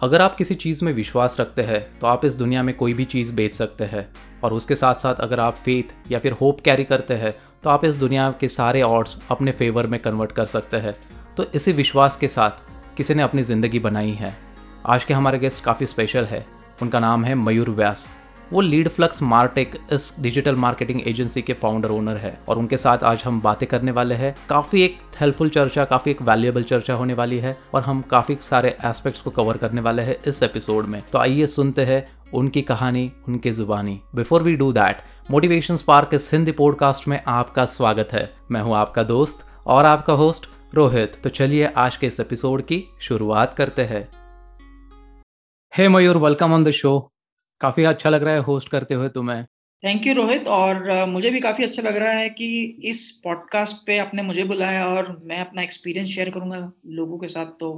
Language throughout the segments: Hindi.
अगर आप किसी चीज़ में विश्वास रखते हैं तो आप इस दुनिया में कोई भी चीज़ बेच सकते हैं। और उसके साथ साथ अगर आप फेथ या फिर होप कैरी करते हैं तो आप इस दुनिया के सारे ऑर्ड्स अपने फेवर में कन्वर्ट कर सकते हैं। तो इसी विश्वास के साथ किसी ने अपनी ज़िंदगी बनाई है। आज के हमारे गेस्ट काफ़ी स्पेशल है। उनका नाम है मयूर व्यास। वो लीड फ्लक्स मार्टेक इस डिजिटल मार्केटिंग एजेंसी के फाउंडर ओनर है और उनके साथ आज हम बातें करने वाले हैं। काफ़ी एक हेल्पफुल चर्चा, काफ़ी एक वैल्यूएबल चर्चा होने वाली है और हम काफ़ी सारे एस्पेक्ट्स को कवर करने वाले हैं इस एपिसोड में। तो आइए सुनते हैं उनकी कहानी, उनकी जुबानी। Before we do that motivation spark इस हिंदी पॉडकास्ट में आपका स्वागत है। मैं हूँ आपका दोस्त और आपका होस्ट रोहित। तो चलिए आज के इस एपिसोड की शुरुआत करते हैं। Hey Mayur welcome on the show काफ़ी अच्छा लग रहा है होस्ट करते हुए तुम्हें। थैंक यू रोहित और मुझे भी काफ़ी अच्छा लग रहा है कि इस पॉडकास्ट पे आपने मुझे बुलाया और मैं अपना एक्सपीरियंस शेयर करूँगा लोगों के साथ तो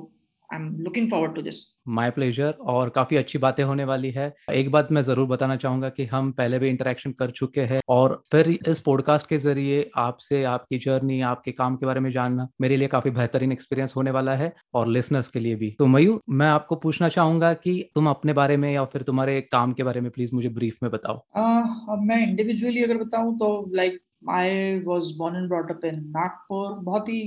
I am looking forward to this my pleasure और काफ़ी अच्छी बातें होने वाली है। एक बात मैं ज़रूर बताना चाहूँगा कि हम पहले भी इंटरेक्शन कर चुके हैं और फिर इस पॉडकास्ट के ज़रिए आपसे आपकी जर्नी आपके काम के बारे में जानना मेरे लिए काफ़ी बेहतरीन एक्सपीरियंस होने वाला है और लिसनर्स के लिए भी। तो मयू मैं आपको पूछना चाहूँगा कि तुम अपने बारे में या फिर तुम्हारे काम के बारे में प्लीज़ मुझे ब्रीफ में बताओ। uh, अब मैं इंडिविजुअली अगर बताऊँ तो like I was born and brought up in Nagpur बहुत ही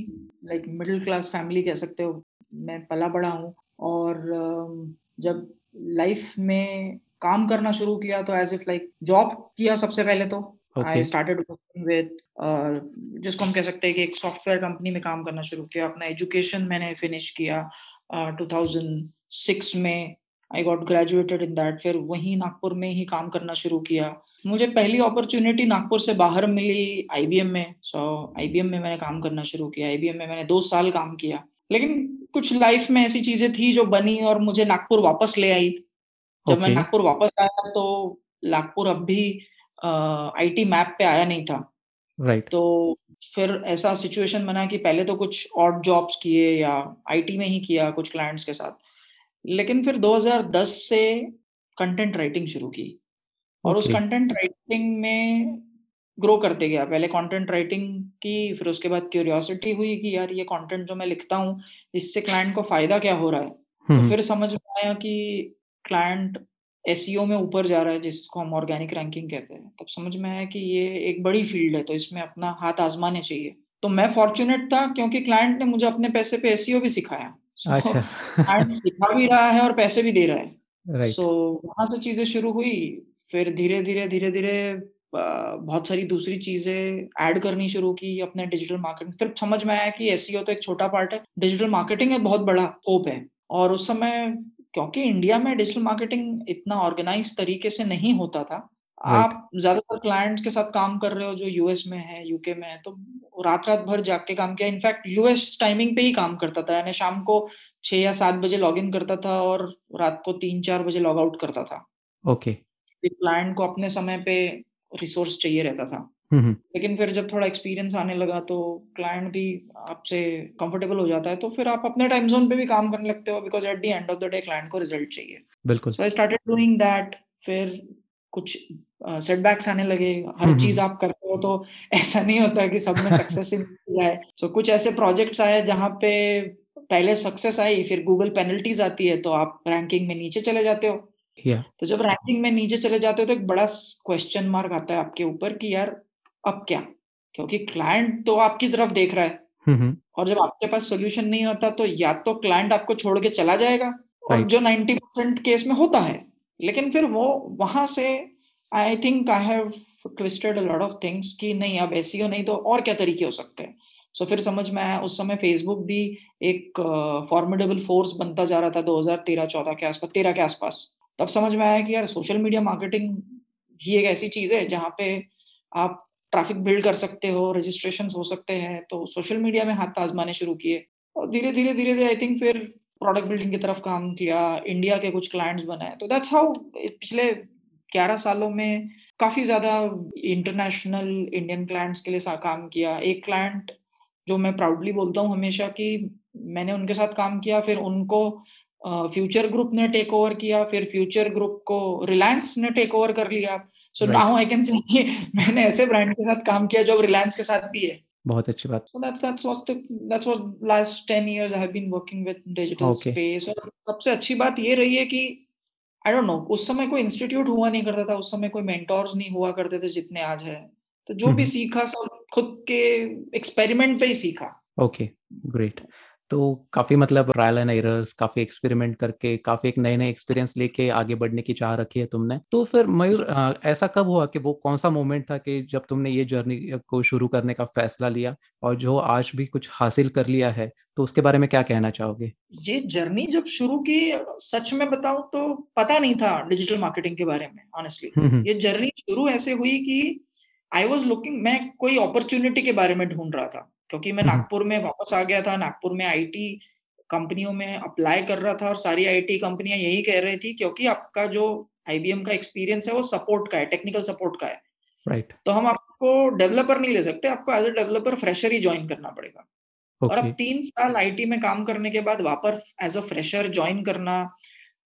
लाइक मिडिल क्लास फैमिली कह सकते हो। मैं पला बड़ा हूँ। और जब लाइफ में काम करना शुरू किया तो एज इफ़ लाइक जॉब किया सबसे पहले तो। आई स्टार्टेड विद जिसको हम कह सकते हैं कि एक सॉफ्टवेयर कंपनी में काम करना शुरू किया। अपना एजुकेशन मैंने फिनिश किया टू थाउज़ेंड सिक्स में। I got graduated in that फिर वहीं नागपुर में ही काम करना शुरू किया। मुझे पहली अपॉर्चुनिटी नागपुर से बाहर मिली आईबीएम में। सो so, आईबीएम में मैंने काम करना शुरू किया। आईबीएम में मैंने दो साल काम किया। लेकिन कुछ लाइफ में ऐसी चीज़ें थी जो बनी और मुझे नागपुर वापस ले आई जब okay. मैं नागपुर वापस आया तो नागपुर अब भी आईटी मैप पे आया नहीं था राइट right. तो फिर ऐसा सिचुएशन बना कि पहले तो कुछ ऑड जॉब्स किए या आईटी में ही किया कुछ क्लाइंट्स के साथ लेकिन फिर 2010 से कंटेंट राइटिंग शुरू की और okay. उस कंटेंट राइटिंग में ग्रो करते गया। पहले कंटेंट राइटिंग की फिर उसके बाद क्यूरियोसिटी हुई कि यार ये कंटेंट जो मैं लिखता हूँ इससे क्लाइंट को फ़ायदा क्या हो रहा है? तो फिर समझ में आया कि क्लाइंट एस e में ऊपर जा रहा है जिसको हम ऑर्गेनिक रैंकिंग कहते हैं। तब समझ में आया कि ये एक बड़ी फ़ील्ड है तो इसमें अपना हाथ आजमाने चाहिए। तो मैं फॉर्चुनेट था क्योंकि क्लाइंट ने मुझे अपने पैसे पे एस e भी सिखाया। अच्छा। क्लाइंट सिखा भी रहा है और पैसे भी दे रहा है। सो so, वहाँ से चीज़ें शुरू हुई फिर धीरे धीरे धीरे धीरे बहुत सारी दूसरी चीज़ें ऐड करनी शुरू की अपने डिजिटल मार्केटिंग फिर समझ में आया कि एस तो एक छोटा पार्ट है डिजिटल मार्केटिंग एक बहुत बड़ा स्कोप है। और उस समय क्योंकि इंडिया में डिजिटल मार्केटिंग इतना ऑर्गेनाइज तरीके से नहीं होता था आप ज़्यादातर क्लाइंट्स के साथ काम कर रहे हो जो यूएस में है यूके में है तो रात रात भर जाग के काम किया। इनफैक्ट यूएस टाइमिंग पे ही काम करता था। यानी शाम को छह या सात बजे लॉग इन करता था और रात को तीन चार बजे लॉग आउट करता था। Okay okay. क्लाइंट को अपने समय पे रिसोर्स चाहिए रहता था। लेकिन फिर जब थोड़ा एक्सपीरियंस आने लगा तो क्लाइंट भी आपसे कंफर्टेबल हो जाता है तो फिर आप अपने टाइम जोन पे भी काम करने लगते हो because at the end of the day client को रिज़ल्ट चाहिए। बिल्कुल। So I started doing that फिर कुछ सेटबैक्स uh, आने लगे हर चीज़ आप करते हो तो ऐसा नहीं होता कि सब में सक्सेस ही मिल जाए। सो कुछ ऐसे प्रोजेक्ट्स आए जहाँ पे पहले सक्सेस आई फिर गूगल पेनल्टीज आती है तो आप रैंकिंग में नीचे चले जाते हो। Yeah. तो जब रैंकिंग में नीचे चले जाते हो तो एक बड़ा क्वेश्चन मार्क आता है आपके ऊपर कि यार अब क्या? क्योंकि क्लाइंट तो आपकी तरफ़ देख रहा है। mm-hmm. और जब आपके पास सोल्यूशन नहीं होता तो या तो क्लाइंट आपको छोड़ के चला जाएगा और जो 90 परसेंट केस में होता है। लेकिन फिर वो वहाँ से I think I have twisted lot of things कि नहीं अब ऐसी हो नहीं तो और क्या तरीके हो सकते हैं? सो so, फिर समझ में आया उस समय फेसबुक भी एक फॉर्मेडेबल uh, फोर्स बनता जा रहा था 2013-14 के आसपास तेरह के आसपास। तब समझ में आया कि यार सोशल मीडिया मार्केटिंग ही एक ऐसी चीज़ है जहाँ पे आप ट्रैफ़िक बिल्ड कर सकते हो रजिस्ट्रेशन हो सकते हैं तो सोशल मीडिया में हाथ आजमाने शुरू किए। और धीरे धीरे धीरे धीरे आई थिंक फिर प्रोडक्ट बिल्डिंग की तरफ़ काम किया इंडिया के कुछ क्लाइंट्स बनाए। तो दैट्स हाउ पिछले ग्यारह सालों में काफ़ी ज़्यादा इंटरनेशनल इंडियन क्लाइंट्स के लिए काम किया। एक क्लाइंट जो मैं प्राउडली बोलता हूँ हमेशा कि मैंने उनके साथ काम किया, फिर उनको फ्यूचर ग्रुप ने टेक ओवर किया फिर फ्यूचर ग्रुप को रिलायंस ने टेक ओवर कर लिया। So now I can say मैंने ऐसे ब्रांड के साथ काम किया जो रिलायंस के साथ भी है। बहुत अच्छी बात। So that's that's the that's what last 10 years I have been working with digital Okay. space और सबसे अच्छी बात ये रही है कि आई डोंट नो उस समय कोई इंस्टीट्यूट हुआ नहीं करता था उस समय कोई मेंटोर्स नहीं हुआ करते थे जितने आज है। तो जो भी हम्म। सीखा सब खुद के एक्सपेरिमेंट पे ही सीखा। ओके ग्रेट तो काफ़ी मतलब ट्रायल एंड एरर्स काफ़ी एक्सपेरिमेंट करके काफ़ी एक नए नए एक्सपीरियंस लेके आगे बढ़ने की चाह रखी है तुमने। तो फिर मयूर ऐसा कब हुआ कि वो कौन सा मोमेंट था कि जब तुमने ये जर्नी को शुरू करने का फैसला लिया और जो आज भी कुछ हासिल कर लिया है तो उसके बारे में क्या कहना चाहोगे? ये जर्नी जब शुरू की सच में बताऊँ तो पता नहीं था डिजिटल मार्केटिंग के बारे में ऑनेस्टली हम्म हम्म, ये जर्नी शुरू ऐसे हुई कि आई वॉज़ लुकिंग मैं कोई अपॉर्चुनिटी के बारे में ढूंढ रहा था। क्योंकि मैं हम्म। नागपुर में वापस आ गया था नागपुर में आईटी कंपनियों में अप्लाई कर रहा था और सारी आईटी कंपनियाँ यही कह रही थी क्योंकि आपका जो आईबीएम का एक्सपीरियंस है वो सपोर्ट का है टेक्निकल सपोर्ट का है राइट right. तो हम आपको डेवलपर नहीं ले सकते आपको एज अ डेवलपर फ्रेशर ही ज्वाइन करना पड़ेगा okay. और अब तीन साल आईटी में काम करने के बाद वापस एज अ फ्रेशर ज्वाइन करना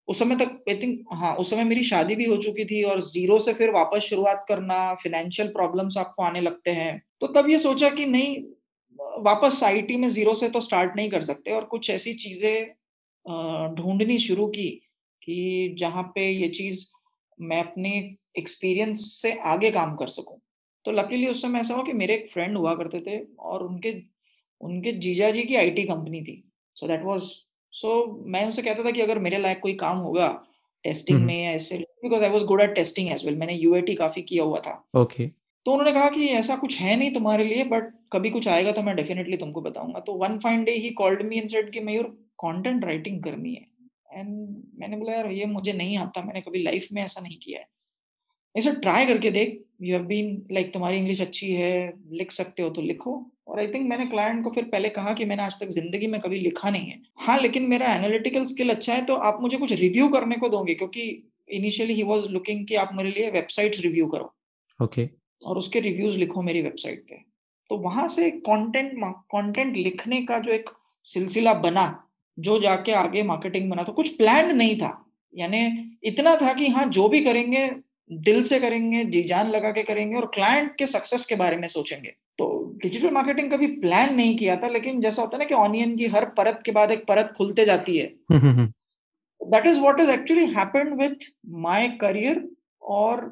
उस समय तक आई थिंक हाँ उस समय मेरी शादी भी हो चुकी थी और ज़ीरो से फिर वापस शुरुआत करना फाइनेंशियल प्रॉब्लम्स आपको आने लगते हैं तो तब ये सोचा कि नहीं वापस आईटी में ज़ीरो से तो स्टार्ट नहीं कर सकते और कुछ ऐसी चीज़ें ढूंढनी शुरू की कि जहाँ पे ये चीज़ मैं अपने एक्सपीरियंस से आगे काम कर सकूँ। तो लकीली उस समय ऐसा हुआ कि मेरे एक फ्रेंड हुआ करते थे और उनके उनके जीजा जी की आईटी कंपनी थी। सो दैट वाज सो मैं उनसे कहता था कि अगर मेरे लायक कोई काम होगा टेस्टिंग हम्म। में या ऐसे because I was good at testing as well मैंने यूएटी काफ़ी किया हुआ था। ओके तो उन्होंने कहा कि ऐसा कुछ है नहीं तुम्हारे लिए बट कभी कुछ आएगा तो मैं डेफिनेटली तुमको बताऊँगा। तो one fine day he called me and said कि मयूर कंटेंट राइटिंग करनी है। एंड मैंने बोला, यार, ये मुझे नहीं आता, मैंने कभी लाइफ में ऐसा नहीं किया है। ऐसे ट्राई करके देख। यू हैव बीन लाइक तुम्हारी इंग्लिश अच्छी है, लिख सकते हो तो लिखो। और आई थिंक मैंने क्लाइंट को फिर पहले कहा कि मैंने आज तक ज़िंदगी में कभी लिखा नहीं है। हाँ लेकिन मेरा एनालिटिकल स्किल अच्छा है तो आप मुझे कुछ रिव्यू करने को दोगे? क्योंकि इनिशियली ही वाज लुकिंग कि आप मेरे लिए वेबसाइट्स रिव्यू करो। ओके और उसके रिव्यूज़ लिखो मेरी वेबसाइट पे। तो वहाँ से कंटेंट कंटेंट लिखने का जो एक सिलसिला बना जो जाके आगे मार्केटिंग बना तो कुछ प्लान नहीं था। यानी इतना था कि हाँ जो भी करेंगे दिल से करेंगे जी जान लगा के करेंगे और क्लाइंट के सक्सेस के बारे में सोचेंगे। तो डिजिटल मार्केटिंग कभी प्लान नहीं किया था लेकिन जैसा होता है ना कि ऑनियन की हर परत के बाद एक परत खुलते जाती है। That is what is actually happened with my career और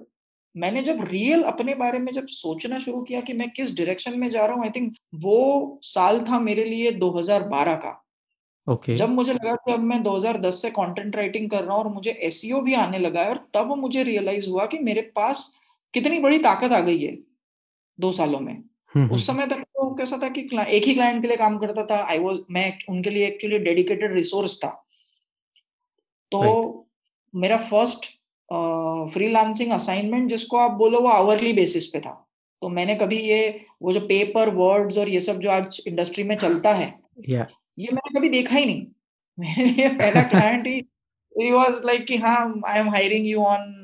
मैंने जब रियल अपने बारे में जब सोचना शुरू किया कि मैं किस डायरेक्शन में जा रहा हूँ आई थिंक वो साल था मेरे लिए 2012 का ओके okay. जब मुझे लगा कि अब मैं 2010 से कंटेंट राइटिंग कर रहा हूँ और मुझे एसईओ भी आने लगा है और तब मुझे रियलाइज़ हुआ कि मेरे पास कितनी बड़ी ताकत आ गई है दो सालों में हम्म उस समय तक तो कैसा था कि एक ही क्लाइंट के लिए काम करता था आई वॉज़ मैं उनके लिए एक्चुअली डेडिकेटेड रिसोर्स था तो Right. मेरा फ़र्स्ट फ्रीलांसिंग असाइनमेंट जिसको आप बोलो वो आवरली बेसिस पे था। तो मैंने कभी ये वो जो पेपर वर्ड्स और ये सब जो आज इंडस्ट्री में चलता है या ये मैंने कभी देखा ही नहीं। मेरे लिए पहला क्लाइंट ही ही वाज लाइक कि हाँ I am hiring you on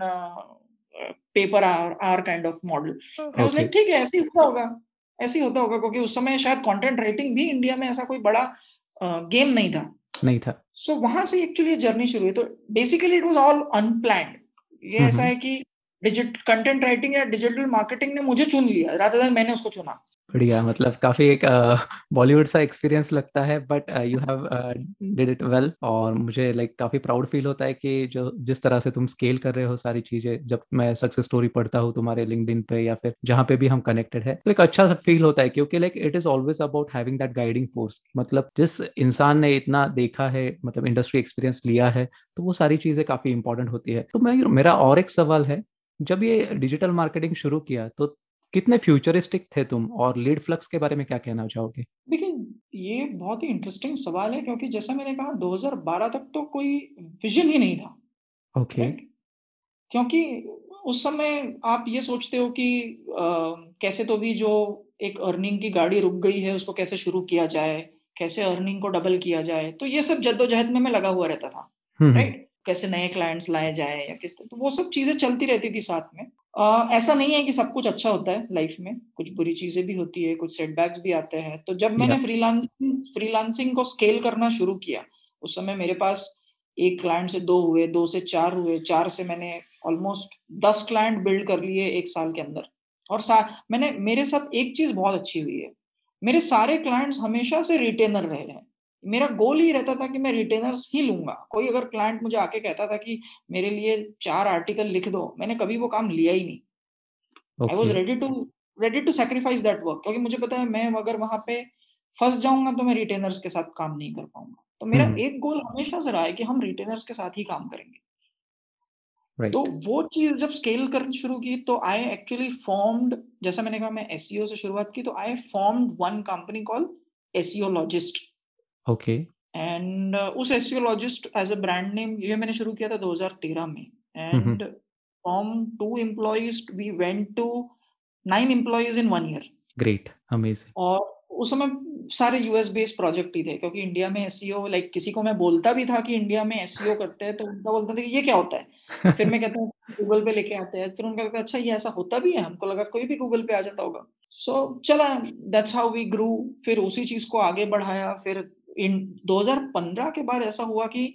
paper R R kind of model मैं ओके लाइक ठीक है ऐसे ही होता होगा ऐसे ही होता होगा क्योंकि उस समय शायद कंटेंट राइटिंग भी इंडिया में ऐसा कोई बड़ा गेम नहीं था। नहीं था। सो वहाँ से एक्चुअली जर्नी शुरू हुई। तो basically it was all unplanned ये ऐसा हम्म। है कि डिजिट कंटेंट राइटिंग या डिजिटल मार्केटिंग ने मुझे चुन लिया राधा मैंने उसको चुना बढ़िया मतलब काफ़ी एक बॉलीवुड सा एक्सपीरियंस लगता है but you have did it well और मुझे लाइक like, काफ़ी प्राउड फील होता है कि जो जिस तरह से तुम स्केल कर रहे हो सारी चीज़ें जब मैं सक्सेस स्टोरी पढ़ता हूँ तुम्हारे लिंक्डइन पे या फिर जहाँ पे भी हम कनेक्टेड है तो एक अच्छा सा फील होता है क्योंकि like it is always about having that guiding force मतलब जिस इंसान ने इतना देखा है मतलब इंडस्ट्री एक्सपीरियंस लिया है तो वो सारी चीज़ें काफ़ी इंपॉर्टेंट होती है। तो मैं मेरा और एक सवाल है जब ये डिजिटल मार्केटिंग शुरू किया तो कितने फ्यूचरिस्टिक थे तुम? और लीड फ्लक्स के बारे में क्या कहना चाहोगे? देखिए ये बहुत ही इंटरेस्टिंग सवाल है क्योंकि जैसा मैंने कहा 2012 तक तो कोई विजन ही नहीं था ओके राइट क्योंकि उस समय आप ये सोचते हो कि अ, कैसे तो भी जो एक अर्निंग की गाड़ी रुक गई है उसको कैसे शुरू किया जाए कैसे अर्निंग को डबल किया जाए तो ये सब जद्दोजहद में मैं लगा हुआ रहता था हम्म राइट कैसे नए क्लाइंट्स लाए जाए या किस तो वो सब चीज़ें चलती रहती थी साथ में। ऐसा नहीं है कि सब कुछ अच्छा होता है लाइफ में कुछ बुरी चीज़ें भी होती है कुछ सेटबैक्स भी आते हैं। तो जब मैंने. फ्रीलांसिंग फ्रीलांसिंग को स्केल करना शुरू किया उस समय मेरे पास एक क्लाइंट से दो हुए दो से चार हुए चार से मैंने ऑलमोस्ट दस क्लाइंट बिल्ड कर लिए एक साल के अंदर। और सा मैंने मेरे साथ एक चीज़ बहुत अच्छी हुई है। मेरे सारे क्लाइंट्स हमेशा से रिटेनर रहे हैं। मेरा गोल ही रहता था कि मैं रिटेनर्स ही लूँगा। कोई अगर क्लाइंट मुझे आके कहता था कि मेरे लिए चार आर्टिकल लिख दो मैंने कभी वो काम लिया ही नहीं। I was ready to ready to sacrifice that work क्योंकि मुझे पता है मैं अगर वहाँ पे फंस जाऊँगा तो मैं रिटेनर्स के साथ काम नहीं कर पाऊँगा। तो मेरा हम्म। एक गोल हमेशा से रहा है कि हम रिटेनर्स के साथ ही काम करेंगे। Right. तो वो चीज़ जब स्केल करनी शुरू की तो आई एक्चुअली फॉर्म्ड जैसा मैंने कहा मैं एस e से शुरुआत की तो I formed one company call Essayologist okay. And उस Essayologist as a brand name ये मैंने शुरू किया था 2013 में। And from two employees we went to nine employees in one year. Great amazing. और उस समय सारे यूएस बेस्ड प्रोजेक्ट ही थे क्योंकि इंडिया में एस लाइक किसी को मैं बोलता भी था कि इंडिया में एस करते हैं तो उनका बोलता था कि ये क्या होता है? फिर मैं कहता हूँ गूगल पे लेके आते हैं फिर उनका है अच्छा ये ऐसा होता भी है हमको लगा कोई भी गूगल पे आ जाता होगा। सो so, चला दैट्स हाउ वी ग्रू फिर उसी चीज़ को आगे बढ़ाया फिर इन 2015 के बाद ऐसा हुआ कि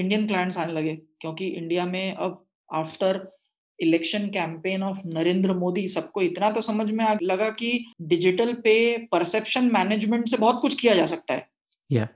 इंडियन क्लाइंट्स आने लगे क्योंकि इंडिया में अब after election campaign of Narendra Modi सबको इतना तो समझ में आ लगा कि डिजिटल पे परसेप्शन मैनेजमेंट से बहुत कुछ किया जा सकता है। Yeah.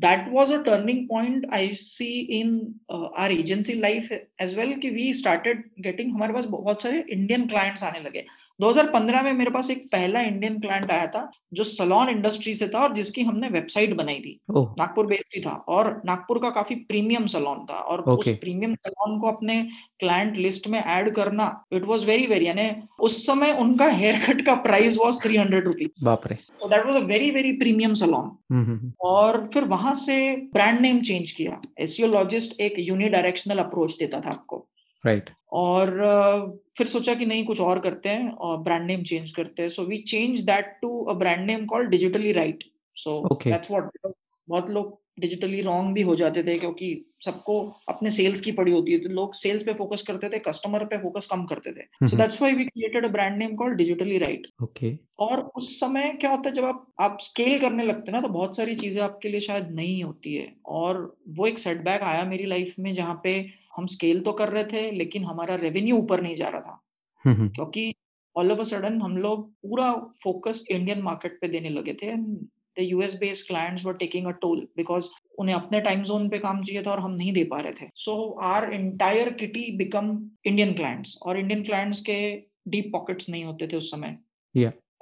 that was a turning point i see in uh, our agency life as well कि we started getting हमारे पास बहुत सारे इंडियन क्लाइंट्स आने लगे। 2015 में मेरे पास एक पहला इंडियन क्लाइंट आया था जो सलोन इंडस्ट्री से था और जिसकी हमने वेबसाइट बनाई थी। नागपुर बेस्ड ही था और नागपुर का काफ़ी प्रीमियम सलोन था और okay. उस प्रीमियम सलोन को अपने क्लाइंट लिस्ट में ऐड करना इट वाज वेरी वेरी यानी उस समय उनका हेयर कट का price was three hundred rupees बाप रे। That was a very very premium salon और फिर वहाँ से ब्रांड नेम चेंज किया। एसियोलॉजिस्ट एक यूनिडायरेक्शनल अप्रोच देता था आपको। Right right. और फिर सोचा कि नहीं कुछ और करते हैं और ब्रांड नेम चेंज करते हैं। So we change that to a brand name call Digitally right so that's what बहुत लोग डिजिटली रॉन्ग भी हो जाते थे क्योंकि सबको अपने सेल्स की पड़ी होती है। तो लोग सेल्स पे फोकस करते थे कस्टमर पे फोकस कम करते थे। So that's why we created a brand name called Digitally right okay और उस समय क्या होता है जब आप आप स्केल करने लगते हैं ना तो बहुत सारी चीज़ें आपके लिए शायद नहीं होती है। और वो एक सेटबैक आया मेरी लाइफ में जहाँ पे हम स्केल तो कर रहे थे लेकिन हमारा रेवेन्यू ऊपर नहीं जा रहा था। हम्म, हम्म। क्योंकि ऑल ऑफ़ अ सडन हम लोग पूरा फोकस इंडियन मार्केट पे देने लगे थे the US based clients were taking a toll because उन्हें अपने टाइम जोन पे काम चाहिए था और हम नहीं दे पा रहे थे। So our entire kitty become Indian clients और इंडियन क्लाइंट्स के डीप पॉकेट्स नहीं होते थे उस समय।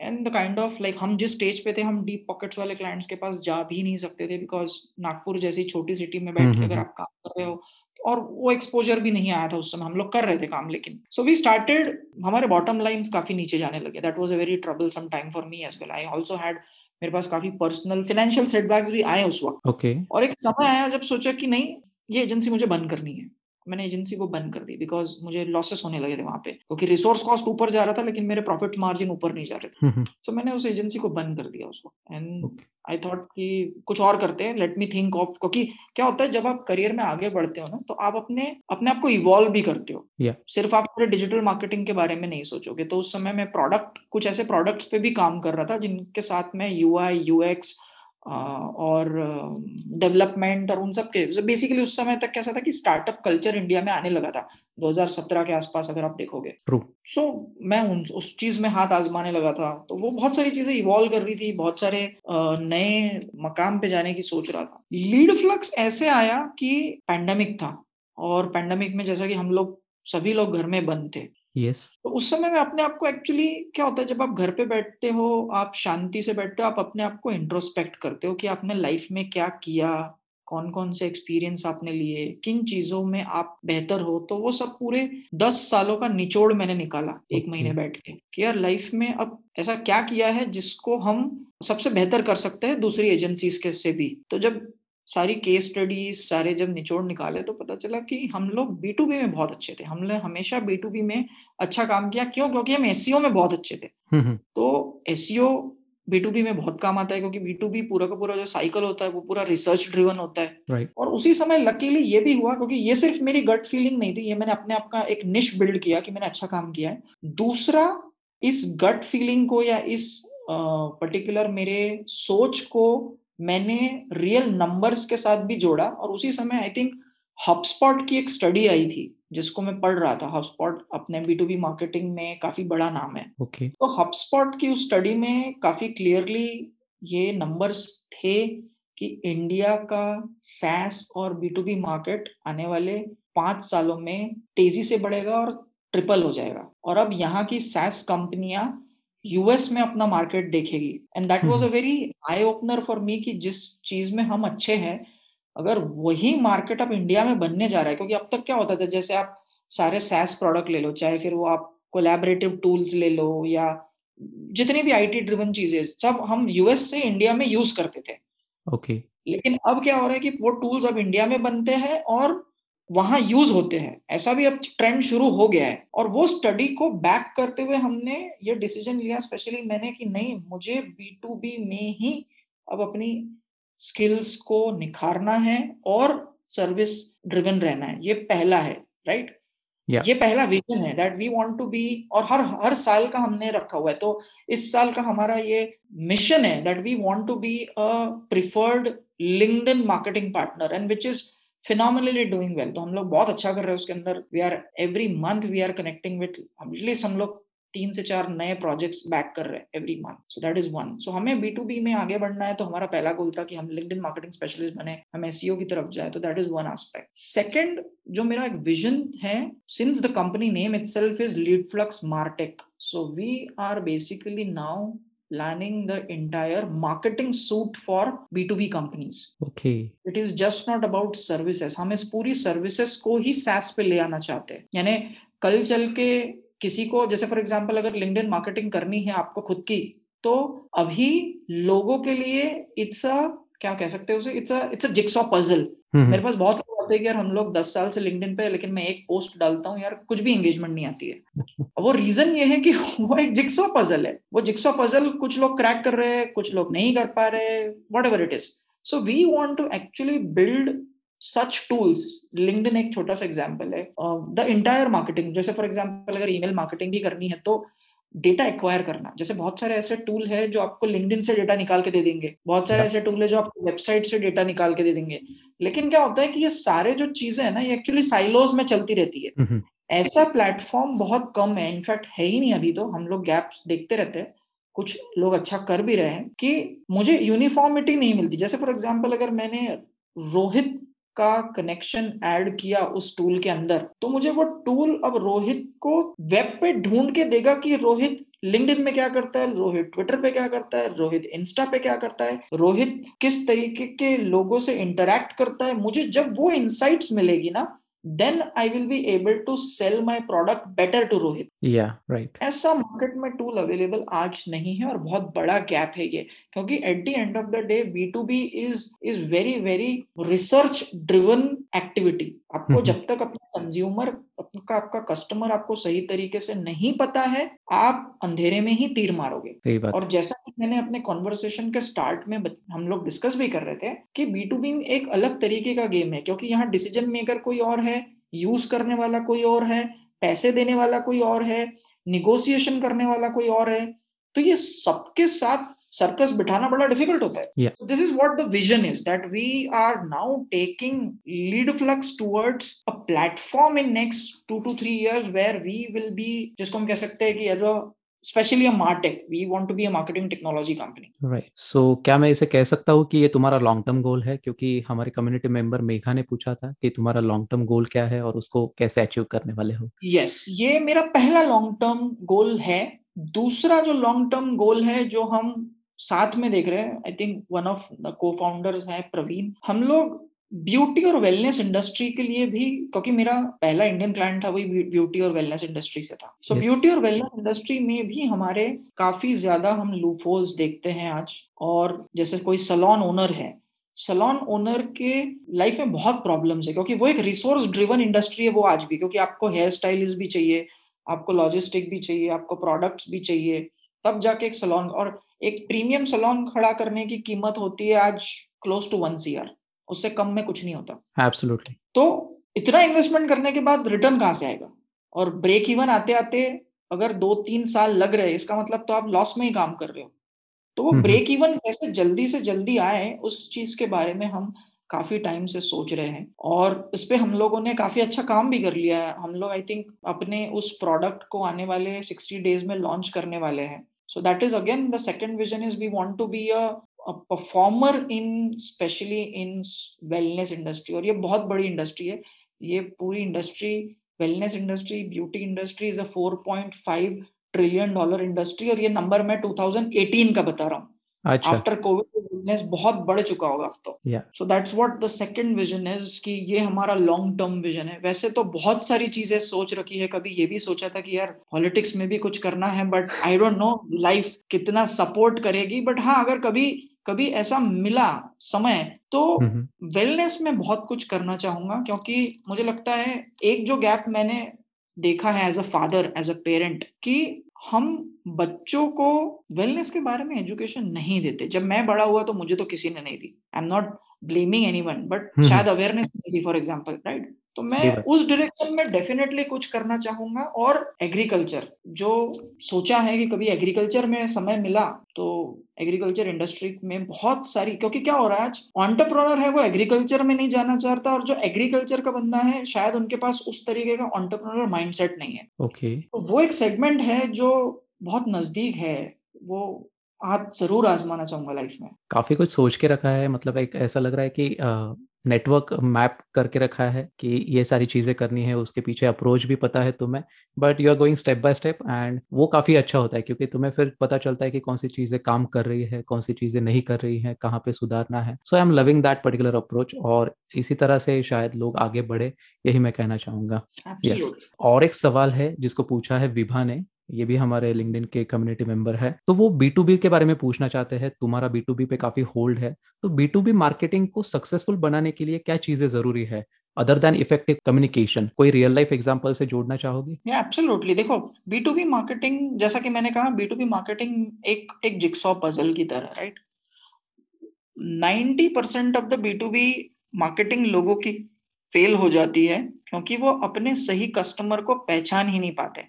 And the kind of like हम जिस स्टेज पे थे हम डीप पॉकेट्स वाले क्लाइंट्स के पास जा भी नहीं सकते थे बिकॉज़ नागपुर जैसी छोटी सिटी में बैठ के हम्म, अगर आप काम कर रहे हो और वो एक्सपोजर भी नहीं आया था उस समय। हम लोग कर रहे थे काम लेकिन सो वी स्टार्टेड हमारे बॉटम लाइंस काफ़ी नीचे जाने लगे। That was a very troublesome time for me as well I also had मेरे पास काफ़ी पर्सनल फाइनेंशियल सेटबैक्स भी आए उस वक्त। Okay okay. और एक समय आया जब सोचा कि नहीं ये एजेंसी मुझे बंद करनी है। मैंने एजेंसी को बंद कर दी बिकॉज़ मुझे लॉसेस होने लगे थे वहाँ पे। क्योंकि रिसोर्स कॉस्ट ऊपर जा रहा था लेकिन मेरे प्रॉफिट मार्जिन ऊपर नहीं जा रहे थे। सो so, मैंने उस एजेंसी को बंद कर दिया उसको। एंड आई थॉट कि कुछ और करते हैं लेट मी थिंक ऑफ़ क्योंकि क्या होता है जब आप करियर में आगे बढ़ते हो ना तो आप अपने अपने आप को इवॉल्व भी करते हो। Yeah. सिर्फ़ आप पूरे डिजिटल मार्केटिंग के बारे में नहीं सोचोगे। तो उस समय मैं प्रोडक्ट कुछ ऐसे प्रोडक्ट्स पे भी काम कर रहा था जिनके साथ में यू आई यू एक्स और डेवलपमेंट और उन सब के बेसिकली उस समय तक कैसा था कि स्टार्टअप कल्चर इंडिया में आने लगा था। 2017 के आसपास अगर आप देखोगे। सो so, मैं उन उस चीज़ में हाथ आजमाने लगा था। तो वो बहुत सारी चीज़ें इवॉल्व कर रही थी बहुत सारे नए मकाम पे जाने की सोच रहा था। लीड फ्लक्स ऐसे आया कि पैंडेमिक था। और पैंडेमिक में जैसा कि हम लोग सभी लोग घर में बंद थे। Yes. तो उस समय में अपने आप को एक्चुअली क्या होता है जब आप घर पे बैठते हो आप शांति से बैठते हो आप अपने आप को इंट्रोस्पेक्ट करते हो कि आपने लाइफ में क्या किया कौन कौन से एक्सपीरियंस आपने लिए किन चीज़ों में आप बेहतर हो तो वो सब पूरे दस सालों का निचोड़ मैंने निकाला एक okay. महीने बैठ के कि यार लाइफ में अब ऐसा क्या किया है जिसको हम सबसे बेहतर कर सकते हैं दूसरी एजेंसीज के से भी तो जब सारी केस स्टडीज़ सारे जब निचोड़ निकाले तो पता चला कि हम लोग बी टू बी में बहुत अच्छे थे। हमने हमेशा बी टू बी में अच्छा काम किया। क्यों? क्योंकि हम एस में बहुत अच्छे थे। हम्म, हम्म। तो एस बी टू बी में बहुत काम आता है क्योंकि बी टू बी पूरा का पूरा जो साइकिल होता है वो पूरा रिसर्च ड्रिवन होता है। Right. और उसी समय लकीली ये भी हुआ क्योंकि ये सिर्फ़ मेरी गट फीलिंग नहीं थी। ये मैंने अपने आप का एक निश बिल्ड किया कि मैंने अच्छा काम किया है। दूसरा इस गट फीलिंग को या इस पर्टिकुलर मेरे सोच को मैंने रियल नंबर्स के साथ भी जोड़ा और उसी समय आई थिंक हॉपस्पॉट की एक स्टडी आई थी जिसको मैं पढ़ रहा था। हॉपस्पॉट अपने बी टू बी मार्केटिंग में काफ़ी बड़ा नाम है। Okay okay. तो हॉपस्पॉट की उस स्टडी में काफ़ी क्लियरली ये नंबर्स थे कि इंडिया का सैस और बी टू बी मार्केट आने वाले पाँच सालों में तेज़ी से बढ़ेगा और ट्रिपल हो जाएगा। और अब यहाँ की सैस कंपनियाँ यूएस में अपना मार्केट देखेगी. And that was a very eye opener for me कि जिस चीज़ में हम अच्छे हैं अगर वही मार्केट अब इंडिया में बनने जा रहा है क्योंकि अब तक क्या होता था जैसे आप सारे सैस प्रोडक्ट ले लो चाहे फिर वो आप कोलैबोरेटिव टूल्स ले लो या जितनी भी आईटी ड्रिवन चीज़ें सब हम यूएस से इंडिया में यूज़ करते थे. Okay okay. लेकिन अब क्या हो रहा है कि वो टूल्स अब इंडिया में बनते हैं और वहाँ यूज़ होते हैं। ऐसा भी अब ट्रेंड शुरू हो गया है और वो स्टडी को बैक करते हुए हमने ये डिसीज़न लिया स्पेशली मैंने कि नहीं मुझे बी टू बी में ही अब अपनी स्किल्स को निखारना है और सर्विस ड्रिवन रहना है। ये पहला है राइट yeah. ये पहला विजन है that we want to be और हर हर साल का हमने रखा हुआ है। तो इस साल का हमारा ये मिशन है that we want to be a preferred LinkedIn marketing partner and which is phenomenally doing well तो हम लोग बहुत अच्छा कर रहे हैं उसके अंदर. We are every month we are connecting with at least हम लोग तीन से चार नए प्रोजेक्ट्स बैक कर रहे हैं every month so that is one so हमें बी टू बी में आगे बढ़ना है तो हमारा पहला गोल था कि हम लिंक्डइन मार्केटिंग स्पेशलिस्ट बने, हम एस की तरफ़ जाए तो that is one aspect second जो मेरा एक विजन है since the company name itself is lead flux Martech so we are basically now planning the entire marketing suite for B2B companies. Okay. It is just not about services. हम इस पूरी सर्विसेज़ को ही SaaS पे ले आना चाहते हैं यानी कल चल के किसी को जैसे फॉर एग्ज़ाम्पल अगर लिंक्डइन मार्केटिंग करनी है आपको खुद की तो अभी लोगों के लिए इट्स अ क्या कह सकते हैं उसे it's a it's a jigsaw puzzle मेरे पास बहुत लोग आते हैं कि यार हम लोग दस साल से लिंक्डइन पे लेकिन मैं एक पोस्ट डालता हूँ यार कुछ भी एंगेजमेंट नहीं आती है। वो रीजन ये है कि वो एक जिक्सॉ पजल है। वो जिक्सॉ पजल कुछ लोग क्रैक कर रहे हैं कुछ लोग नहीं कर पा रहे whatever it is so we want to actually build such tools LinkedIn एक छोटा सा एग्ज़ाम्पल है। द इंटायर मार्केटिंग जैसे फॉर एग्ज़ाम्पल अगर ईमेल मार्केटिंग भी करनी है तो डेटा एक्वायर करना। जैसे बहुत सारे ऐसे टूल है जो आपको लिंक्डइन से डेटा निकाल के दे देंगे। बहुत सारे ऐसे टूल है जो आपको वेबसाइट से डेटा निकाल के दे देंगे। लेकिन क्या होता है कि ये सारे जो चीज़ें है ना ये एक्चुअली साइलोज में चलती रहती है। ऐसा प्लेटफॉर्म बहुत कम है इनफैक्ट है ही नहीं अभी तो हम लोग गैप्स देखते रहते हैं। कुछ लोग अच्छा कर भी रहे हैं कि मुझे यूनिफॉर्मिटी नहीं मिलती। जैसे फॉर एग्ज़ाम्पल अगर मैंने रोहित का कनेक्शन ऐड किया उस टूल के अंदर तो मुझे वो टूल अब रोहित को वेब पे ढूंढ के देगा कि रोहित लिंक्डइन में क्या करता है? रोहित ट्विटर पे क्या करता है? रोहित इंस्टा पे क्या करता है? रोहित किस तरीके के लोगों से इंटरेक्ट करता है? मुझे जब वो इंसाइट्स मिलेगी ना then I will be able to sell my product better to Rohit. Yeah, right. ऐसा मार्केट में टूल अवेलेबल आज नहीं है और बहुत बड़ा गैप है ये क्योंकि at the end of the day B to B is is very very research driven activity आपको जब तक अपना कंज्यूमर आपका आपका कस्टमर आपको सही तरीके से नहीं पता है आप अंधेरे में ही तीर मारोगे सही बात और जैसा कि मैंने अपने कॉन्वर्सेशन के स्टार्ट में हम लोग डिस्कस भी कर रहे थे कि बी टू बी एक अलग तरीके का गेम है क्योंकि यहाँ डिसीज़न मेकर कोई और है यूज़ करने वाला कोई और है पैसे देने वाला कोई और है निगोसिएशन करने वाला कोई और है तो ये सबके साथ सर्कस बिठाना बड़ा डिफ़िकल्ट होता है। This is what the vision is that we are now taking lead flux towards a platform in next two two three years where we will be जिसको हम कह सकते हैं कि as a specially a Martech we want to be a marketing technology company right so क्या मैं इसे कह सकता हूँ कि ये तुम्हारा लॉन्ग टर्म गोल है? क्योंकि हमारे कम्युनिटी मेंबर मेघा ने पूछा था कि तुम्हारा लॉन्ग टर्म गोल क्या है और उसको कैसे अचीव करने वाले हो? यस yes, ये मेरा पहला लॉन्ग टर्म गोल है। दूसरा जो लॉन्ग टर्म गोल है जो हम साथ में देख रहे हैं I think one of the co founders है प्रवीण हम लोग ब्यूटी और वेलनेस इंडस्ट्री के लिए भी क्योंकि मेरा पहला इंडियन क्लाइंट था वही ब्यूटी और वेलनेस इंडस्ट्री से था। सो ब्यूटी और वेलनेस इंडस्ट्री में भी हमारे काफ़ी ज़्यादा हम लूफोल्स देखते हैं आज। और जैसे कोई सलोन ओनर है सलोन ओनर के लाइफ में बहुत प्रॉब्लम्स है क्योंकि वो एक रिसोर्स ड्रिवन इंडस्ट्री है वो आज भी क्योंकि आपको हेयर स्टाइलिस्ट भी चाहिए आपको लॉजिस्टिक भी चाहिए आपको प्रोडक्ट्स भी चाहिए तब जाके एक सलोन और एक प्रीमियम सलोन खड़ा करने की कीमत होती है आज क्लोज टू वन सी उससे कम में कुछ नहीं होता। एब्सोल्युटली तो इतना इन्वेस्टमेंट करने के बाद रिटर्न कहाँ से आएगा? और ब्रेक इवन आते आते अगर दो तीन साल लग रहे इसका मतलब तो आप लॉस में ही काम कर रहे हो। तो वो ब्रेक इवन कैसे जल्दी से जल्दी आए उस चीज़ के बारे में हम काफ़ी टाइम से सोच रहे हैं। और इस पे हम लोगों ने काफ़ी अच्छा काम भी कर लिया है। हम लोग आई थिंक अपने उस प्रोडक्ट को आने वाले सिक्सटी डेज़ में लॉन्च करने वाले हैं। So that is again the second vision is we want to be a performer in specially in wellness industry और ये बहुत बड़ी इंडस्ट्री है। ये पूरी industry wellness industry beauty industry is a 4.5 trillion dollar industry और ये नंबर मैं 2018 का बता रहा हूँ। आफ्टर कोविड बिज़नेस बहुत बढ़ चुका होगा अब तो. So that's what the second vision is कि ये हमारा लॉन्ग टर्म विजन है। वैसे तो बहुत सारी चीज़ें सोच रखी है। कभी ये भी सोचा था कि यार पॉलिटिक्स में भी कुछ करना है but I don't know life कितना सपोर्ट करेगी। बट हाँ अगर कभी कभी ऐसा मिला समय तो हम्म, वेलनेस में बहुत कुछ करना चाहूँगा क्योंकि मुझे लगता है एक जो गैप मैंने देखा है as a father as a parent कि हम बच्चों को वेलनेस के बारे में एजुकेशन नहीं देते। जब मैं बड़ा हुआ तो मुझे तो किसी ने नहीं दी। I am not blaming anyone but hmm. शायद अवेयरनेस नहीं थी फॉर एग्ज़ाम्पल राइट तो मैं उस डायरेक्शन में डेफिनेटली कुछ करना चाहूँगा और एग्रीकल्चर जो सोचा है कि कभी एग्रीकल्चर में समय मिला तो एग्रीकल्चर इंडस्ट्री में बहुत सारी क्योंकि क्या हो रहा है आज ऑन्टरप्रनर है वो एग्रीकल्चर में नहीं जाना चाहता और जो एग्रीकल्चर का बंदा है शायद उनके पास उस तरीके का ऑन्टरप्रनर माइंडसेट नहीं है। ओके। तो वो एक सेगमेंट है जो बहुत नज़दीक है वो आज ज़रूर आजमाना चाहूँगा लाइफ में। काफ़ी कुछ सोच के रखा है मतलब एक ऐसा लग रहा है कि नेटवर्क मैप करके रखा है कि ये सारी चीज़ें करनी है उसके पीछे अप्रोच भी पता है तुम्हें but you are going step by step and वो काफ़ी अच्छा होता है क्योंकि तुम्हें फिर पता चलता है कि कौन सी चीज़ें काम कर रही है कौन सी चीज़ें नहीं कर रही है कहाँ पे सुधारना है। So I am loving that particular approach और इसी तरह से शायद लोग आगे बढ़े यही मैं कहना चाहूँगा। Absolutely. और एक सवाल है जिसको पूछा है विभा ने ये भी हमारे लिंक्डइन के कम्युनिटी मेंबर है। तो वो बी टू बी के बारे में पूछना चाहते हैं, तुम्हारा बी टू बी पे काफ़ी होल्ड है। तो बी टू बी मार्केटिंग को सक्सेसफुल बनाने के लिए क्या चीज़ें ज़रूरी है? अदर देन इफ़ेक्टिव कम्युनिकेशन कोई रियल लाइफ एग्जांपल से जोड़ना चाहोगे? एब्सोल्युटली देखो बी टू बी मार्केटिंग जैसा कि मैंने कहा बी टू बी मार्केटिंग एक एक जिक्सॉ पजल की तरह right 90 percent of the B to B marketing लोगों की फेल हो जाती है, क्योंकि वो अपने सही कस्टमर को पहचान ही नहीं पाते।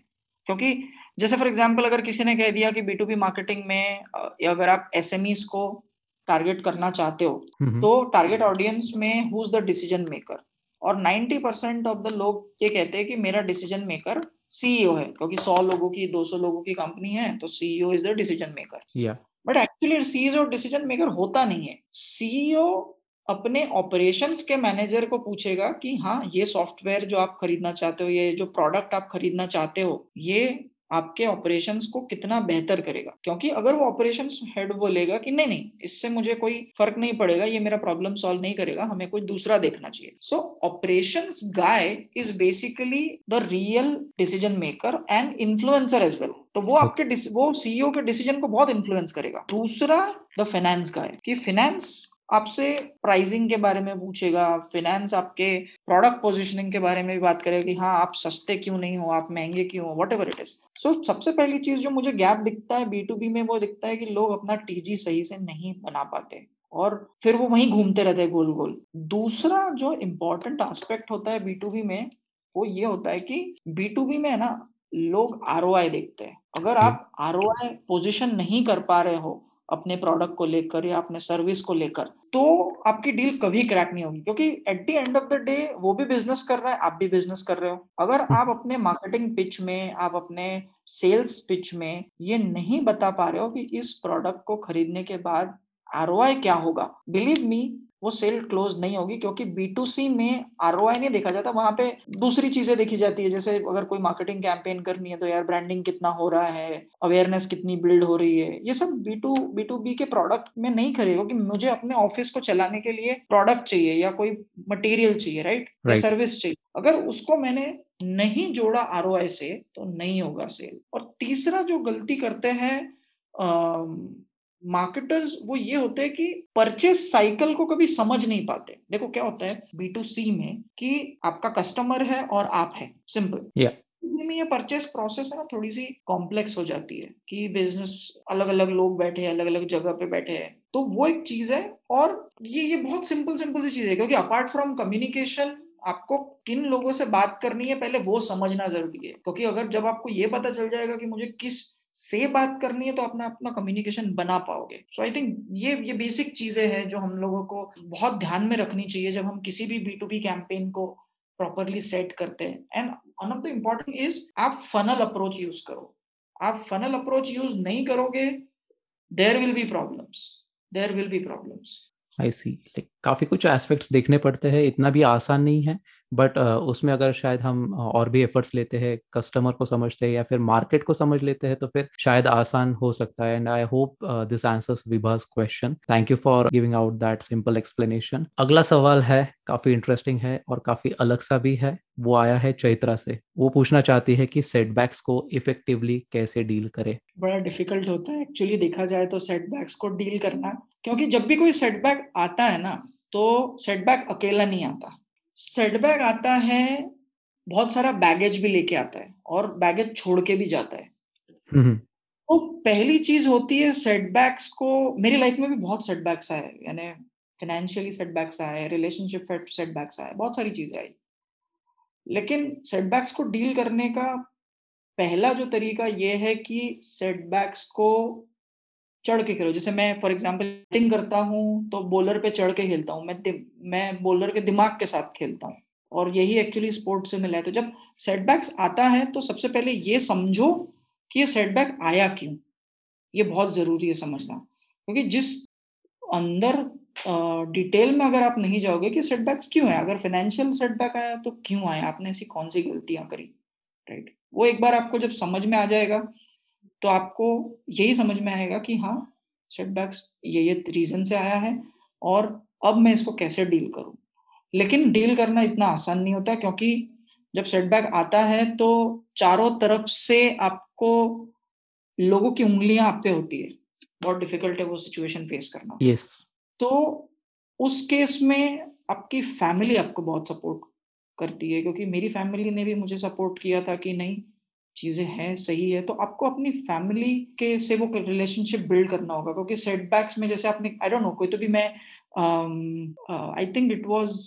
क्योंकि जैसे फॉर एग्ज़ाम्पल अगर किसी ने कह दिया कि बी टू बी मार्केटिंग में अगर आप एस को टारगेट करना चाहते हो हम्म, तो टारगेट ऑडियंस में who is the decision maker और 90 परसेंट ऑफ़ द लोग ये कहते हैं कि मेरा डिसीज़न मेकर सीईओ है क्योंकि 100 लोगों की 200 लोगों की कंपनी है तो CEO is the decision maker but actually CEO decision maker होता नहीं है। सीईओ अपने ऑपरेशंस के मैनेजर को पूछेगा कि हाँ ये सॉफ्टवेयर जो आप खरीदना चाहते हो ये जो प्रोडक्ट आप खरीदना चाहते हो ये आपके ऑपरेशंस को कितना बेहतर करेगा? क्योंकि अगर वो ऑपरेशंस हेड बोलेगा कि नहीं नहीं इससे मुझे कोई फ़र्क नहीं पड़ेगा ये मेरा प्रॉब्लम सॉल्व नहीं करेगा हमें कोई दूसरा देखना चाहिए। So operations guy is basically the real decision maker and influencer as well तो वो आपके वो सीईओ के डिसीज़न को बहुत इन्फ्लुएंस करेगा। दूसरा द फाइनेंस गाय कि फाइनेंस आपसे प्राइसिंग के बारे में पूछेगा फिनेंस आपके प्रोडक्ट पोजीशनिंग के बारे में भी बात करेगा कि हाँ आप सस्ते क्यों नहीं हो आप महँगे क्यों हो whatever it is so सबसे पहली चीज़ जो मुझे गैप दिखता है बी टू बी में वो दिखता है कि लोग अपना टीजी सही से नहीं बना पाते और फिर वो वहीं घूमते रहते हैं गोल गोल दूसरा जो इम्पोर्टेंट एस्पेक्ट होता है बी टू बी में वो ये होता है कि बी टू बी में है ना लोग आरओआई देखते हैं। अगर आप आर पोजिशन नहीं कर पा रहे हो अपने प्रोडक्ट को लेकर या अपने सर्विस को लेकर तो आपकी डील कभी क्रैक नहीं होगी। क्योंकि at the end of the day वो भी बिज़नेस कर रहा है आप भी बिज़नेस कर रहे हो। अगर आप अपने मार्केटिंग पिच में आप अपने सेल्स पिच में ये नहीं बता पा रहे हो कि इस प्रोडक्ट को खरीदने के बाद आरओआई क्या होगा। बिलीव मी वो सेल क्लोज नहीं होगी क्योंकि बी टू सी में आरओआई नहीं देखा जाता वहाँ पे दूसरी चीज़ें देखी जाती है। जैसे अगर कोई मार्केटिंग कैंपेन करनी है तो यार ब्रांडिंग कितना हो रहा है अवेयरनेस कितनी बिल्ड हो रही है। ये सब B to B to B के प्रोडक्ट में नहीं करेगा कि मुझे अपने ऑफ़िस को चलाने के लिए प्रोडक्ट चाहिए या कोई मटेरियल चाहिए राइट Right. सर्विस चाहिए। अगर उसको मैंने नहीं जोड़ा आरओआई से तो नहीं होगा सेल और तीसरा जो गलती करते हैं मार्केटर्स वो ये होते हैं कि परचेस साइकिल को कभी समझ नहीं पाते। देखो क्या होता है बी टू सी में कि आपका कस्टमर है और आप है सिंपल Yeah. में ये परचेस प्रोसेस है ना थोड़ी सी कॉम्प्लेक्स हो जाती है कि बिज़नेस अलग अलग लोग बैठे हैं अलग अलग जगह पे बैठे हैं। तो वो एक चीज़ है और ये ये बहुत सिंपल सिंपल सी चीज़ है क्योंकि अपार्ट फ्रॉम कम्युनिकेशन आपको किन लोगों से बात करनी है पहले वो समझना ज़रूरी है। क्योंकि अगर जब आपको ये पता चल जाएगा कि मुझे किस से बात करनी है तो अपना अपना कम्युनिकेशन बना पाओगे। सो आई थिंक ये ये बेसिक चीज़ें हैं जो हम लोगों को बहुत ध्यान में रखनी चाहिए जब हम किसी भी बी टू बी कैंपेन को प्रॉपरली सेट करते हैं। And one of the important is आप फनल अप्रोच यूज़ करो। आप फनल अप्रोच यूज़ नहीं करोगे there will be problems there will be problems I see like काफ़ी कुछ एस्पेक्ट्स देखने पड़ते हैं, इतना भी आसान नहीं है। बट uh, उसमें अगर शायद हम और भी एफर्ट्स लेते हैं कस्टमर को समझते हैं या फिर मार्केट को समझ लेते हैं तो फिर शायद आसान हो सकता है। And I hope this answers Vibhas question thank you for giving out that simple explanation अगला सवाल है काफ़ी इंटरेस्टिंग है और काफ़ी अलग सा भी है। वो आया है चैत्रा से। वो पूछना चाहती है कि सेटबैक्स को इफेक्टिवली कैसे डील करे? बड़ा डिफ़िकल्ट होता है। एक्चुअली देखा जाए तो सेटबैक्स को डील करना। क्योंकि जब भी कोई सेटबैक आता है ना तो सेटबैक अकेला नहीं आता। सेटबैक आता है बहुत सारा बैगेज भी लेके आता है और बैगेज छोड़ के भी जाता है हम्म। तो पहली चीज़ होती है सेटबैक्स को मेरी लाइफ में भी बहुत सेटबैक्स आए यानी फाइनेंशियली सेटबैक्स आए रिलेशनशिप सेटबैक्स आए बहुत सारी चीज़ें आई लेकिन सेटबैक्स को डील करने का पहला जो तरीका ये है कि सेटबैक्स को चढ़ के खेलो। जैसे मैं फॉर एग्ज़ाम्पल बैटिंग करता हूँ तो बॉलर पे चढ़ के खेलता हूँ। मैं मैं बॉलर के दिमाग के साथ खेलता हूँ। और यही एक्चुअली स्पोर्ट से मिला है। तो जब सेटबैक्स आता है तो सबसे पहले ये समझो कि ये सेटबैक आया क्यों? ये बहुत ज़रूरी है समझना। क्योंकि जिस अंदर डिटेल में अगर आप नहीं जाओगे कि सेटबैक्स क्यों है? अगर फाइनेंशियल सेटबैक आया तो क्यों आया आपने ऐसी कौन सी गलतियाँ करी? राइट वो एक बार आपको जब समझ में आ जाएगा तो आपको यही समझ में आएगा कि हाँ सेटबैक्स ये ये रीजन से आया है और अब मैं इसको कैसे डील करूँ? लेकिन डील करना इतना आसान नहीं होता क्योंकि जब सेटबैक आता है तो चारों तरफ़ से आपको लोगों की उंगलियाँ आप पे होती है। बहुत डिफ़िकल्ट है वो सिचुएशन फेस करना। Yes yes. तो उस केस में आपकी फैमिली आपको बहुत सपोर्ट करती है क्योंकि मेरी फैमिली ने भी मुझे सपोर्ट किया था कि नहीं चीज़ें हैं, सही है। तो आपको अपनी फैमिली के से वो रिलेशनशिप बिल्ड करना होगा, क्योंकि सेटबैक्स में जैसे आपने आई डोंट नो कोई तो भी मैं I think it was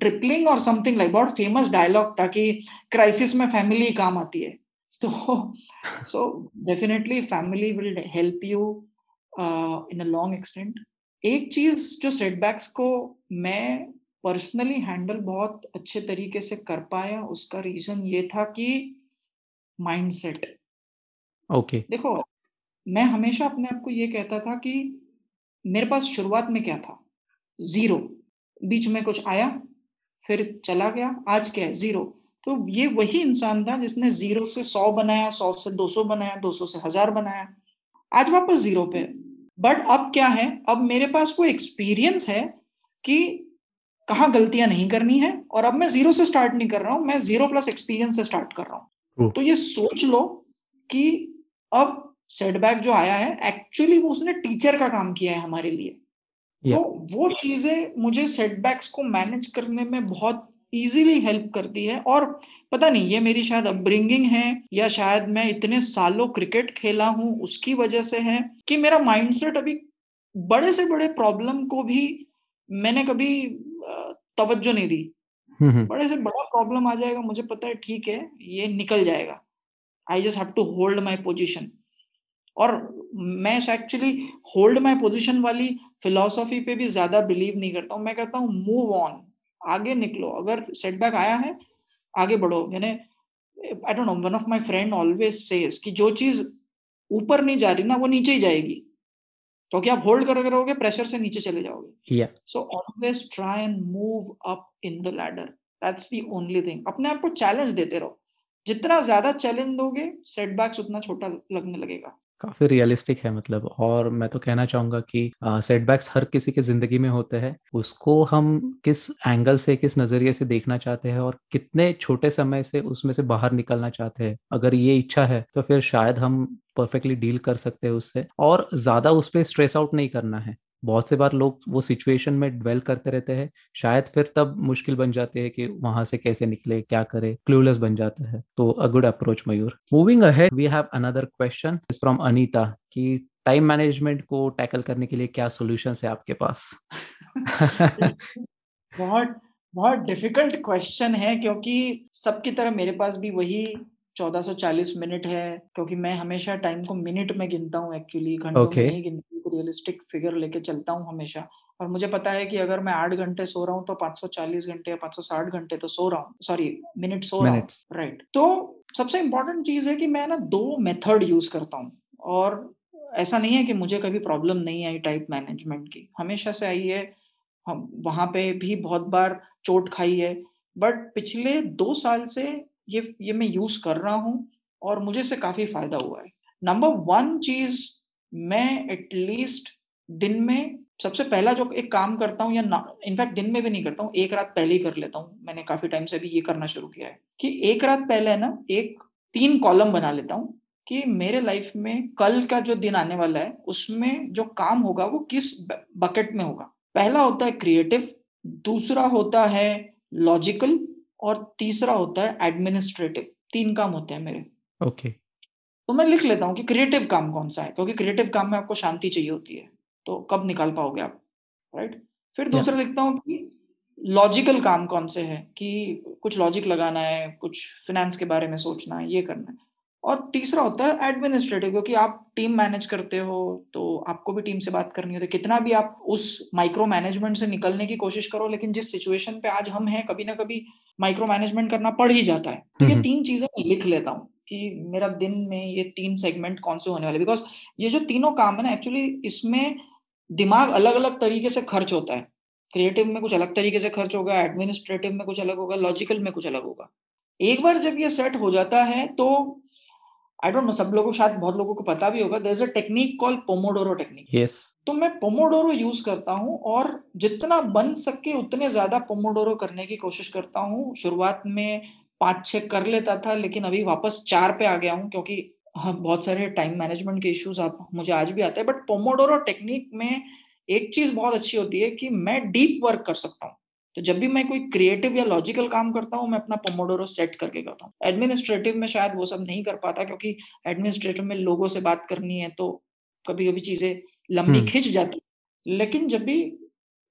tripling और समथिंग लाइक बहुत फ़ेमस डायलॉग था कि क्राइसिस में फैमिली काम आती है। तो so definitely family will help you in a long extent एक चीज़ जो सेटबैक्स को मैं पर्सनली हैंडल बहुत अच्छे तरीके से कर पाया, उसका रीजन ये था कि माइंडसेट ओके। देखो मैं हमेशा अपने आप को ये कहता था कि मेरे पास शुरुआत में क्या था? ज़ीरो। बीच में कुछ आया फिर चला गया आज क्या है? ज़ीरो। तो ये वही इंसान था जिसने ज़ीरो से सौ बनाया सौ से दो सौ बनाया दो सौ से हज़ार बनाया। आज वापस ज़ीरो पे। बट अब क्या है? अब मेरे पास वो एक्सपीरियंस है कि कहा गलतियाँ नहीं करनी है और अब मैं ज़ीरो से स्टार्ट नहीं कर रहा हूँ मैं ज़ीरो प्लस एक्सपीरियंस से स्टार्ट कर रहा हूँ। तो ये सोच लो कि अब सेटबैक जो आया है एक्चुअली वो उसने टीचर का काम किया है हमारे लिए yeah. तो वो चीज़ें मुझे सेटबैक्स को मैनेज करने में बहुत इजीली हेल्प करती है और पता नहीं ये मेरी शायद अपब्रिंगिंग है या शायद मैं इतने सालों क्रिकेट खेला हूँ उसकी वजह से है कि मेरा माइंडसेट अभी बड़े से बड़े प्रॉब्लम को भी मैंने कभी तवज्जो नहीं दी। बड़े से बड़ा प्रॉब्लम आ जाएगा, मुझे पता है ठीक है, ये निकल जाएगा। I just have to hold my position और मैं एक्चुअली होल्ड माई पोजिशन वाली फिलोसॉफी पे भी ज़्यादा बिलीव नहीं करता हूँ। मैं कहता हूँ मूव ऑन आगे निकलो। अगर सेटबैक आया है, आगे बढ़ो। यानी I don't know one of my friend always says कि जो चीज़ ऊपर नहीं जा रही ना, वो नीचे ही जाएगी। क्योंकि तो आप होल्ड कर रहोगे? प्रेशर से नीचे चले जाओगे। So always try and move up in the ladder that's the only thing अपने आप को चैलेंज देते रहो। जितना ज़्यादा चैलेंज दोगे सेटबैक्स उतना छोटा लगने लगेगा। काफ़ी रियलिस्टिक है मतलब। और मैं तो कहना चाहूँगा कि सेटबैक्स हर किसी के ज़िंदगी में होते हैं। उसको हम किस एंगल से, किस नज़रिए से देखना चाहते हैं और कितने छोटे समय से उसमें से बाहर निकलना चाहते हैं। अगर ये इच्छा है तो फिर शायद हम परफेक्टली डील कर सकते हैं उससे। और ज़्यादा उस पर स्ट्रेस आउट नहीं करना है। बहुत से बार लोग वो सिचुएशन में डिवेल करते रहते हैं। शायद फिर तब मुश्किल बन जाती है कि वहाँ से कैसे निकले क्या करे क्लूलेस बन जाते हैं। तो a good approach Mayur. Moving ahead we have another question from Anita कि टाइम मैनेजमेंट को टैकल करने के लिए क्या सोल्यूशन है आपके पास? बहुत बहुत डिफ़िकल्ट क्वेश्चन है क्योंकि सबकी तरह मेरे पास भी वही 1440 मिनट है क्योंकि मैं हमेशा टाइम को मिनट में गिनता हूँ एक्चुअली घंटों okay. में नहीं गिनती। रियलिस्टिक फिगर लेके चलता हूँ हमेशा। और मुझे पता है कि अगर मैं आठ घंटे सो रहा हूँ तो 540 घंटे या 560 घंटे तो सो रहा हूँ। सॉरी मिनट सो रहा हूँ। राइट तो सबसे इंपॉर्टेंट चीज़ है कि मैं ना दो मेथड यूज़ करता हूँ। और ऐसा नहीं है कि मुझे कभी प्रॉब्लम नहीं आई टाइप मैनेजमेंट की। हमेशा से आई है। हम वहाँ पे भी बहुत बार चोट खाई है। बट पिछले दो साल से ये ये मैं यूज़ कर रहा हूँ और मुझे से काफ़ी फ़ायदा हुआ है। नंबर वन चीज़ मैं एटलीस्ट दिन में, सबसे पहला जो एक काम करता हूँ या इनफैक्ट दिन में भी नहीं करता हूँ, एक रात पहले ही कर लेता हूँ। मैंने काफ़ी टाइम से भी ये करना शुरू किया है कि एक रात पहले ना, एक तीन कॉलम बना लेता हूँ कि मेरे लाइफ में कल का जो दिन आने वाला है, उसमें जो काम होगा वो किस बकेट में होगा। पहला होता है क्रिएटिव दूसरा होता है लॉजिकल और तीसरा होता है एडमिनिस्ट्रेटिव तीन काम होते हैं मेरे। Okay okay. तो मैं लिख लेता हूँ कि क्रिएटिव काम कौन सा है क्योंकि क्रिएटिव काम में आपको शांति चाहिए होती है तो कब निकाल पाओगे आप राइट फिर दूसरा लिखता हूँ कि लॉजिकल काम कौन से है कि कुछ लॉजिक लगाना है कुछ फिनेंस के बारे में सोचना है ये करना है। और तीसरा होता है एडमिनिस्ट्रेटिव क्योंकि आप टीम मैनेज करते हो तो आपको भी टीम से बात करनी होती है कितना भी आप उस माइक्रो मैनेजमेंट से निकलने की कोशिश करो लेकिन जिस सिचुएशन पे आज हम हैं कभी ना कभी माइक्रो मैनेजमेंट करना पड़ ही जाता है। तो ये तीन चीज़ें लिख लेता हूँ। कि मेरा दिन में ये तीन सेगमेंट कौन से होने वाले बिकॉज़ ये जो तीनों काम है ना एक्चुअली इसमें दिमाग अलग अलग तरीके से खर्च होता है। क्रिएटिव में कुछ अलग तरीके से खर्च होगा एडमिनिस्ट्रेटिव में कुछ अलग होगा लॉजिकल में कुछ अलग होगा। एक बार जब ये सेट हो जाता है तो आई डोंट नो सब लोगों शायद बहुत लोगों को पता भी होगा there is a technique call pomodoro technique yes तो मैं पोमोडोरो यूज़ करता हूँ और जितना बन सके उतने ज़्यादा पोमोडोरो करने की कोशिश करता हूँ। शुरुआत में पाँच छह कर लेता था लेकिन अभी वापस चार पे आ गया हूँ क्योंकि हाँ, बहुत सारे टाइम मैनेजमेंट के इश्यूज़ आप मुझे आज भी आते हैं बट पोमोडोरो टेक्निक में एक चीज़ बहुत अच्छी होती है कि मैं डीप वर्क कर सकता हूँ। तो जब भी मैं कोई क्रिएटिव या लॉजिकल काम करता हूँ मैं अपना पोमोडोरो सेट करके करता हूँ। एडमिनिस्ट्रेटिव में शायद वो सब नहीं कर पाता क्योंकि एडमिनिस्ट्रेटिव में लोगों से बात करनी है तो कभी कभी चीज़ें लंबी हम्म। खिंच जाती लेकिन जब भी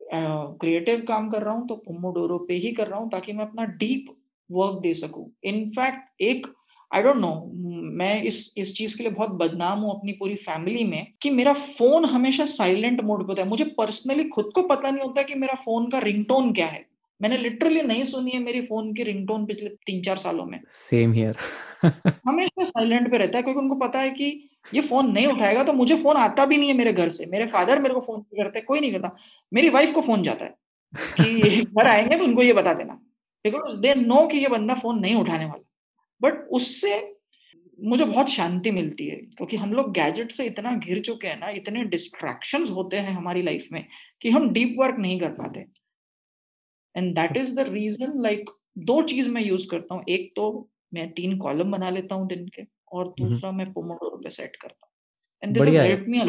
क्रिएटिव काम कर रहा हूँ तो पोमोडोरो पे ही कर रहा हूँ ताकि मैं अपना डीप वर्क दे सकूँ। इनफैक्ट एक आई डोंट नो मैं इस इस चीज़ के लिए बहुत बदनाम हूँ अपनी पूरी फैमिली में कि मेरा फ़ोन हमेशा साइलेंट मोड पर होता है। मुझे पर्सनली खुद को पता नहीं होता कि मेरा फ़ोन का रिंगटोन क्या है। मैंने लिटरली नहीं सुनी है मेरी फ़ोन की रिंगटोन पिछले तीन चार सालों में। सेम हियर हमेशा साइलेंट पे रहता है। क्योंकि उनको पता है कि ये फ़ोन नहीं उठाएगा तो मुझे फ़ोन आता भी नहीं है मेरे घर से। मेरे फादर मेरे को फ़ोन करते कोई नहीं करता। मेरी वाइफ को फ़ोन जाता है कि घर आएँगे तो उनको ये बता देना। बिकॉज़ दे नो कि ये बंदा फ़ोन नहीं उठाने वाला। बट उससे मुझे बहुत शांति मिलती है क्योंकि हम लोग गैजेट से इतना घिर चुके हैं ना इतने डिस्ट्रैक्शन होते हैं हमारी लाइफ में कि हम डीप वर्क नहीं कर पाते। And that is the reason like दो चीज़ मैं यूज़ करता हूँ। एक तो मैं तीन कॉलम बना लेता हूँ दिन के और दूसरा मैं पोमोडोरो पे सेट करता हूँ। And this has help me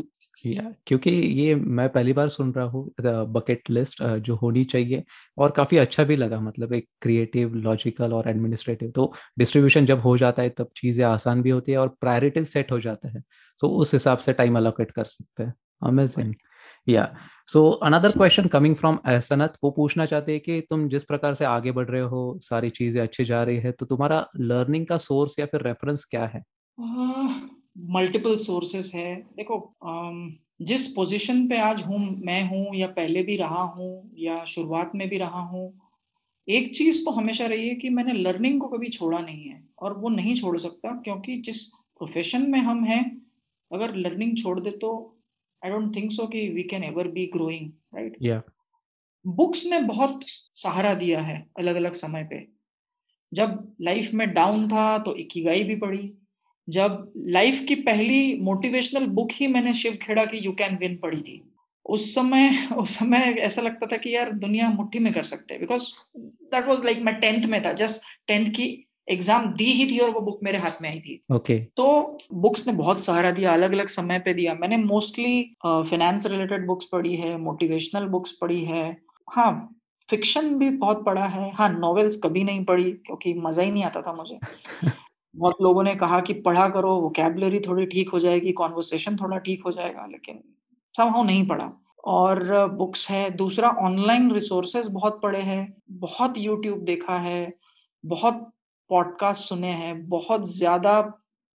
या क्योंकि ये मैं पहली बार सुन रहा हूँ बकेट लिस्ट जो होनी चाहिए और काफ़ी अच्छा भी लगा मतलब एक क्रिएटिव लॉजिकल और एडमिनिस्ट्रेटिव तो डिस्ट्रीब्यूशन जब हो जाता है तब चीज़ें आसान भी होती है और प्रायोरिटीज सेट हो जाता है तो उस हिसाब से टाइम अलोकेट कर सकते हैं। अमेजिंग या so another question coming from Ehsanat वो पूछना चाहते हैं कि तुम जिस प्रकार से आगे बढ़ रहे हो सारी चीज़ें अच्छी जा रही है तो तुम्हारा लर्निंग का सोर्स या फिर रेफरेंस क्या है? मल्टीपल सोर्सेस है। देखो जिस पोजीशन पे आज हूँ मैं हूँ या पहले भी रहा हूँ या शुरुआत में भी रहा हूँ एक चीज़ तो हमेशा रही है कि मैंने लर्निंग को कभी छोड़ा नहीं है और वो नहीं छोड़ सकता क्योंकि जिस प्रोफेशन में हम हैं अगर लर्निंग छोड़ दे तो आई डोंट थिंक सो कि we can ever be growing right books ने बहुत सहारा दिया है अलग अलग समय पे। जब लाइफ में डाउन था तो इकिगाई भी पढ़ी जब लाइफ की पहली मोटिवेशनल बुक ही मैंने शिव खेड़ा की यू कैन विन पढ़ी थी उस समय उस समय ऐसा लगता था कि यार दुनिया मुट्ठी में कर सकते हैं बिकॉज़ दैट वाज लाइक मैं टेंथ में था जस्ट टेंथ की एग्ज़ाम दी ही थी और वो बुक मेरे हाथ में आई थी। Okay okay. तो बुक्स ने बहुत सहारा दिया अलग अलग समय पे दिया। मैंने मोस्टली फाइनेंस रिलेटेड बुक्स पढ़ी है मोटिवेशनल बुक्स पढ़ी है। हाँ फिक्शन भी बहुत पढ़ा है। हाँ नॉवेल्स कभी नहीं पढ़ी क्योंकि मज़ा ही नहीं आता था मुझे। बहुत लोगों ने कहा कि पढ़ा करो वोकेबलरी थोड़ी ठीक हो जाएगी कॉन्वर्सेशन थोड़ा ठीक हो जाएगा, लेकिन समहाउ नहीं पढ़ा। और बुक्स है, दूसरा ऑनलाइन रिसोर्सेज बहुत पढ़े हैं, बहुत यूट्यूब देखा है, बहुत पॉडकास्ट सुने हैं, बहुत ज़्यादा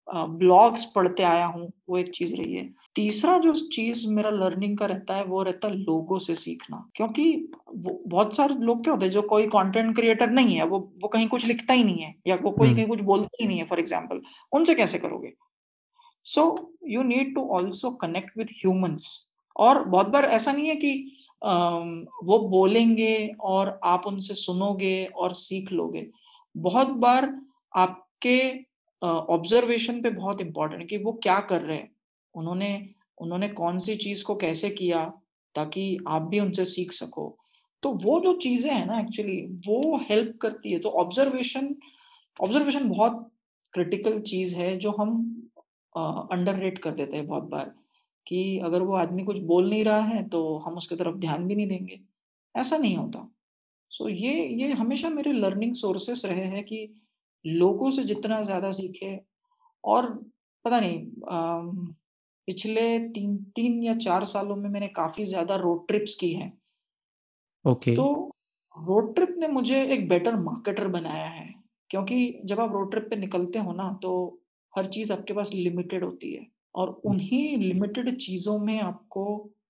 ब्लॉग्स पढ़ते आया हूँ, वो एक चीज़ रही है। तीसरा जो चीज़ मेरा लर्निंग का रहता है वो रहता है लोगों से सीखना। क्योंकि बहुत सारे लोग क्या होते हैं जो कोई कंटेंट क्रिएटर नहीं है वो वो कहीं कुछ लिखता ही नहीं है या वो कोई कहीं कुछ बोलता ही नहीं है फॉर एग्ज़ाम्पल उनसे कैसे करोगे? So you need to also connect with humans और बहुत बार ऐसा नहीं है कि वो बोलेंगे और आप उनसे सुनोगे और सीख लोगे। बहुत बार आपके ऑब्जर्वेशन पे बहुत इंपॉर्टेंट है कि वो क्या कर रहे हैं। उन्होंने उन्होंने कौन सी चीज़ को कैसे किया ताकि आप भी उनसे सीख सको। तो वो जो चीज़ें हैं ना एक्चुअली वो हेल्प करती है। तो ऑब्जर्वेशन ऑब्जर्वेशन बहुत क्रिटिकल चीज़ है जो हम अंडर रेट कर देते हैं बहुत बार कि अगर वो आदमी कुछ बोल नहीं रहा है तो हम उसकी तरफ़ ध्यान भी नहीं देंगे। ऐसा नहीं होता। सो so, ये ये हमेशा मेरे लर्निंग सोर्सेस रहे हैं कि लोगों से जितना ज़्यादा सीखे और पता नहीं पिछले तीन तीन या चार सालों में मैंने काफ़ी ज़्यादा रोड ट्रिप्स की हैं। Okay okay. तो रोड ट्रिप ने मुझे एक बेटर मार्केटर बनाया है क्योंकि जब आप रोड ट्रिप पे निकलते हो ना तो हर चीज़ आपके पास लिमिटेड होती है और उन्हीं लिमिटेड चीज़ों में आपको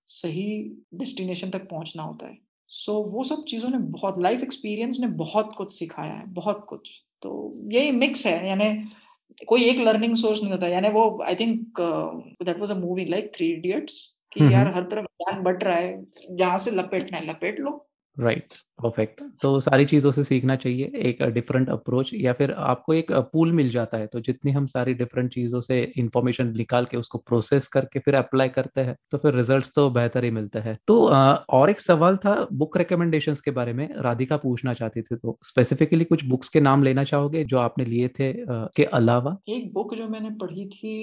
सही डेस्टिनेशन तक पहुँचना होता है। सो so, वो सब चीज़ों ने बहुत लाइफ एक्सपीरियंस ने बहुत कुछ सिखाया है बहुत कुछ। तो यही मिक्स है यानी कोई एक लर्निंग सोर्स नहीं होता। यानी वो I think that was a movie like Three Idiots कि यार हर तरफ़ ज्ञान बट रहा है जहाँ से लपेटना है लपेट लो। राइट परफेक्ट तो सारी चीज़ों से सीखना चाहिए, एक डिफरेंट अप्रोच या फिर आपको एक पूल मिल जाता है तो जितनी हम सारी डिफरेंट चीज़ों से इंफॉर्मेशन निकाल के उसको प्रोसेस करके फिर अप्लाई करते हैं तो फिर रिजल्ट्स तो बेहतर ही मिलते हैं। तो और एक सवाल था बुक रिकमेंडेशंस के बारे में, राधिका पूछना चाहती थी तो स्पेसिफिकली कुछ बुक्स के नाम लेना चाहोगे जो आपने लिए थे के अलावा? एक बुक जो मैंने पढ़ी थी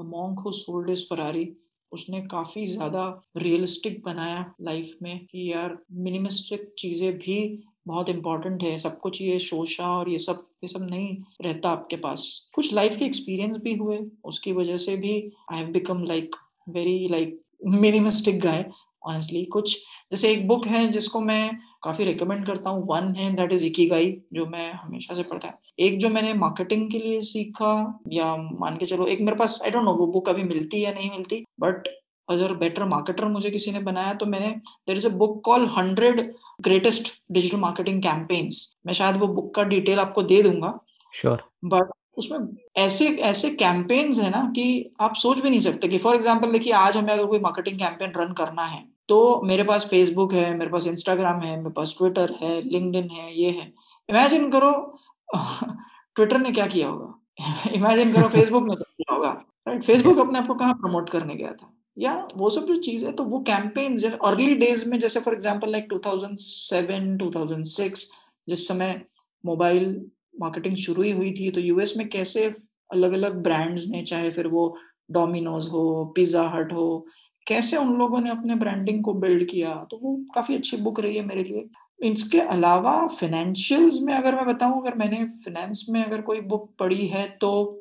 monk who sold his Ferrari उसने काफ़ी ज़्यादा रियलिस्टिक बनाया लाइफ में कि यार मिनिमिस्टिक चीज़ें भी बहुत इंपॉर्टेंट है। सब कुछ ये शोशा और ये सब ये सब नहीं रहता आपके पास। कुछ लाइफ के एक्सपीरियंस भी हुए, उसकी वजह से भी I have become like very like minimalistic guy honestly कुछ जैसे एक बुक है जिसको मैं काफ़ी रिकमेंड करता हूँ वन है दैट इज़ इकीगाई जो मैं हमेशा से पढ़ता है। एक जो मैंने मार्केटिंग के लिए सीखा या मान के चलो एक मेरे पास आई डोंट नो वो बुक अभी मिलती या नहीं मिलती बट अगर बेटर मार्केटर मुझे किसी ने बनाया तो मैंने there is a book call hundred greatest digital marketing campaigns मैं शायद वो बुक का डिटेल आपको दे दूँगा। Sure sure. बट उसमें ऐसे ऐसे कैंपेन्स है ना कि आप सोच भी नहीं सकते कि फॉर एग्ज़ाम्पल देखिए आज हमें अगर कोई मार्केटिंग कैंपेन रन करना है तो मेरे पास फेसबुक है, मेरे पास इंस्टाग्राम है, मेरे पास ट्विटर है लिंकड है, ये है। इमेजिन करो ट्विटर ने क्या किया होगा? इमेजिन करो फेसबुक ने क्या किया होगा? राइट फेसबुक अपने आप को कहाँ प्रमोट करने गया था? या वो सब जो चीज़ है तो वो कैंपेन अर्ली डेज़ में जैसे फॉर एग्ज़ाम्पल लाइक 2007 2006 जिस समय मोबाइल मार्केटिंग शुरू ही हुई थी तो यूएस में कैसे अलग अलग ब्रांड्स ने, चाहे फिर वो डोमिनोज हो पिज्जा हट हो, कैसे उन लोगों ने अपने ब्रांडिंग को बिल्ड किया? तो वो काफ़ी अच्छी बुक रही है मेरे लिए। इसके अलावा फिनेंशियल्स में अगर मैं बताऊँ, अगर मैंने फिनेंस में अगर कोई बुक पढ़ी है तो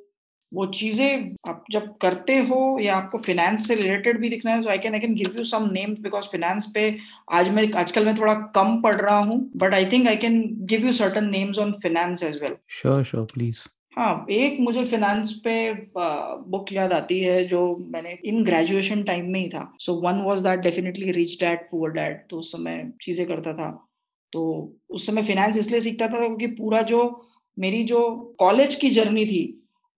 वो चीज़ें आप जब करते हो या आपको फाइनेंस से रिलेटेड भी दिखना है तो I can I can give you some names because finance पे आज मैं आजकल मैं थोड़ा कम पढ़ रहा हूँ but I think I can give you certain names on finance as well sure sure please हाँ एक मुझे फाइनेंस पे बुक याद आती है जो मैंने इन ग्रेजुएशन टाइम में ही था। So one was that definitely rich dad poor dad तो उस समय चीज़ें करता था। तो उस समय फिनेंस इसलिए सीखता था क्योंकि पूरा जो मेरी जो कॉलेज की जर्नी थी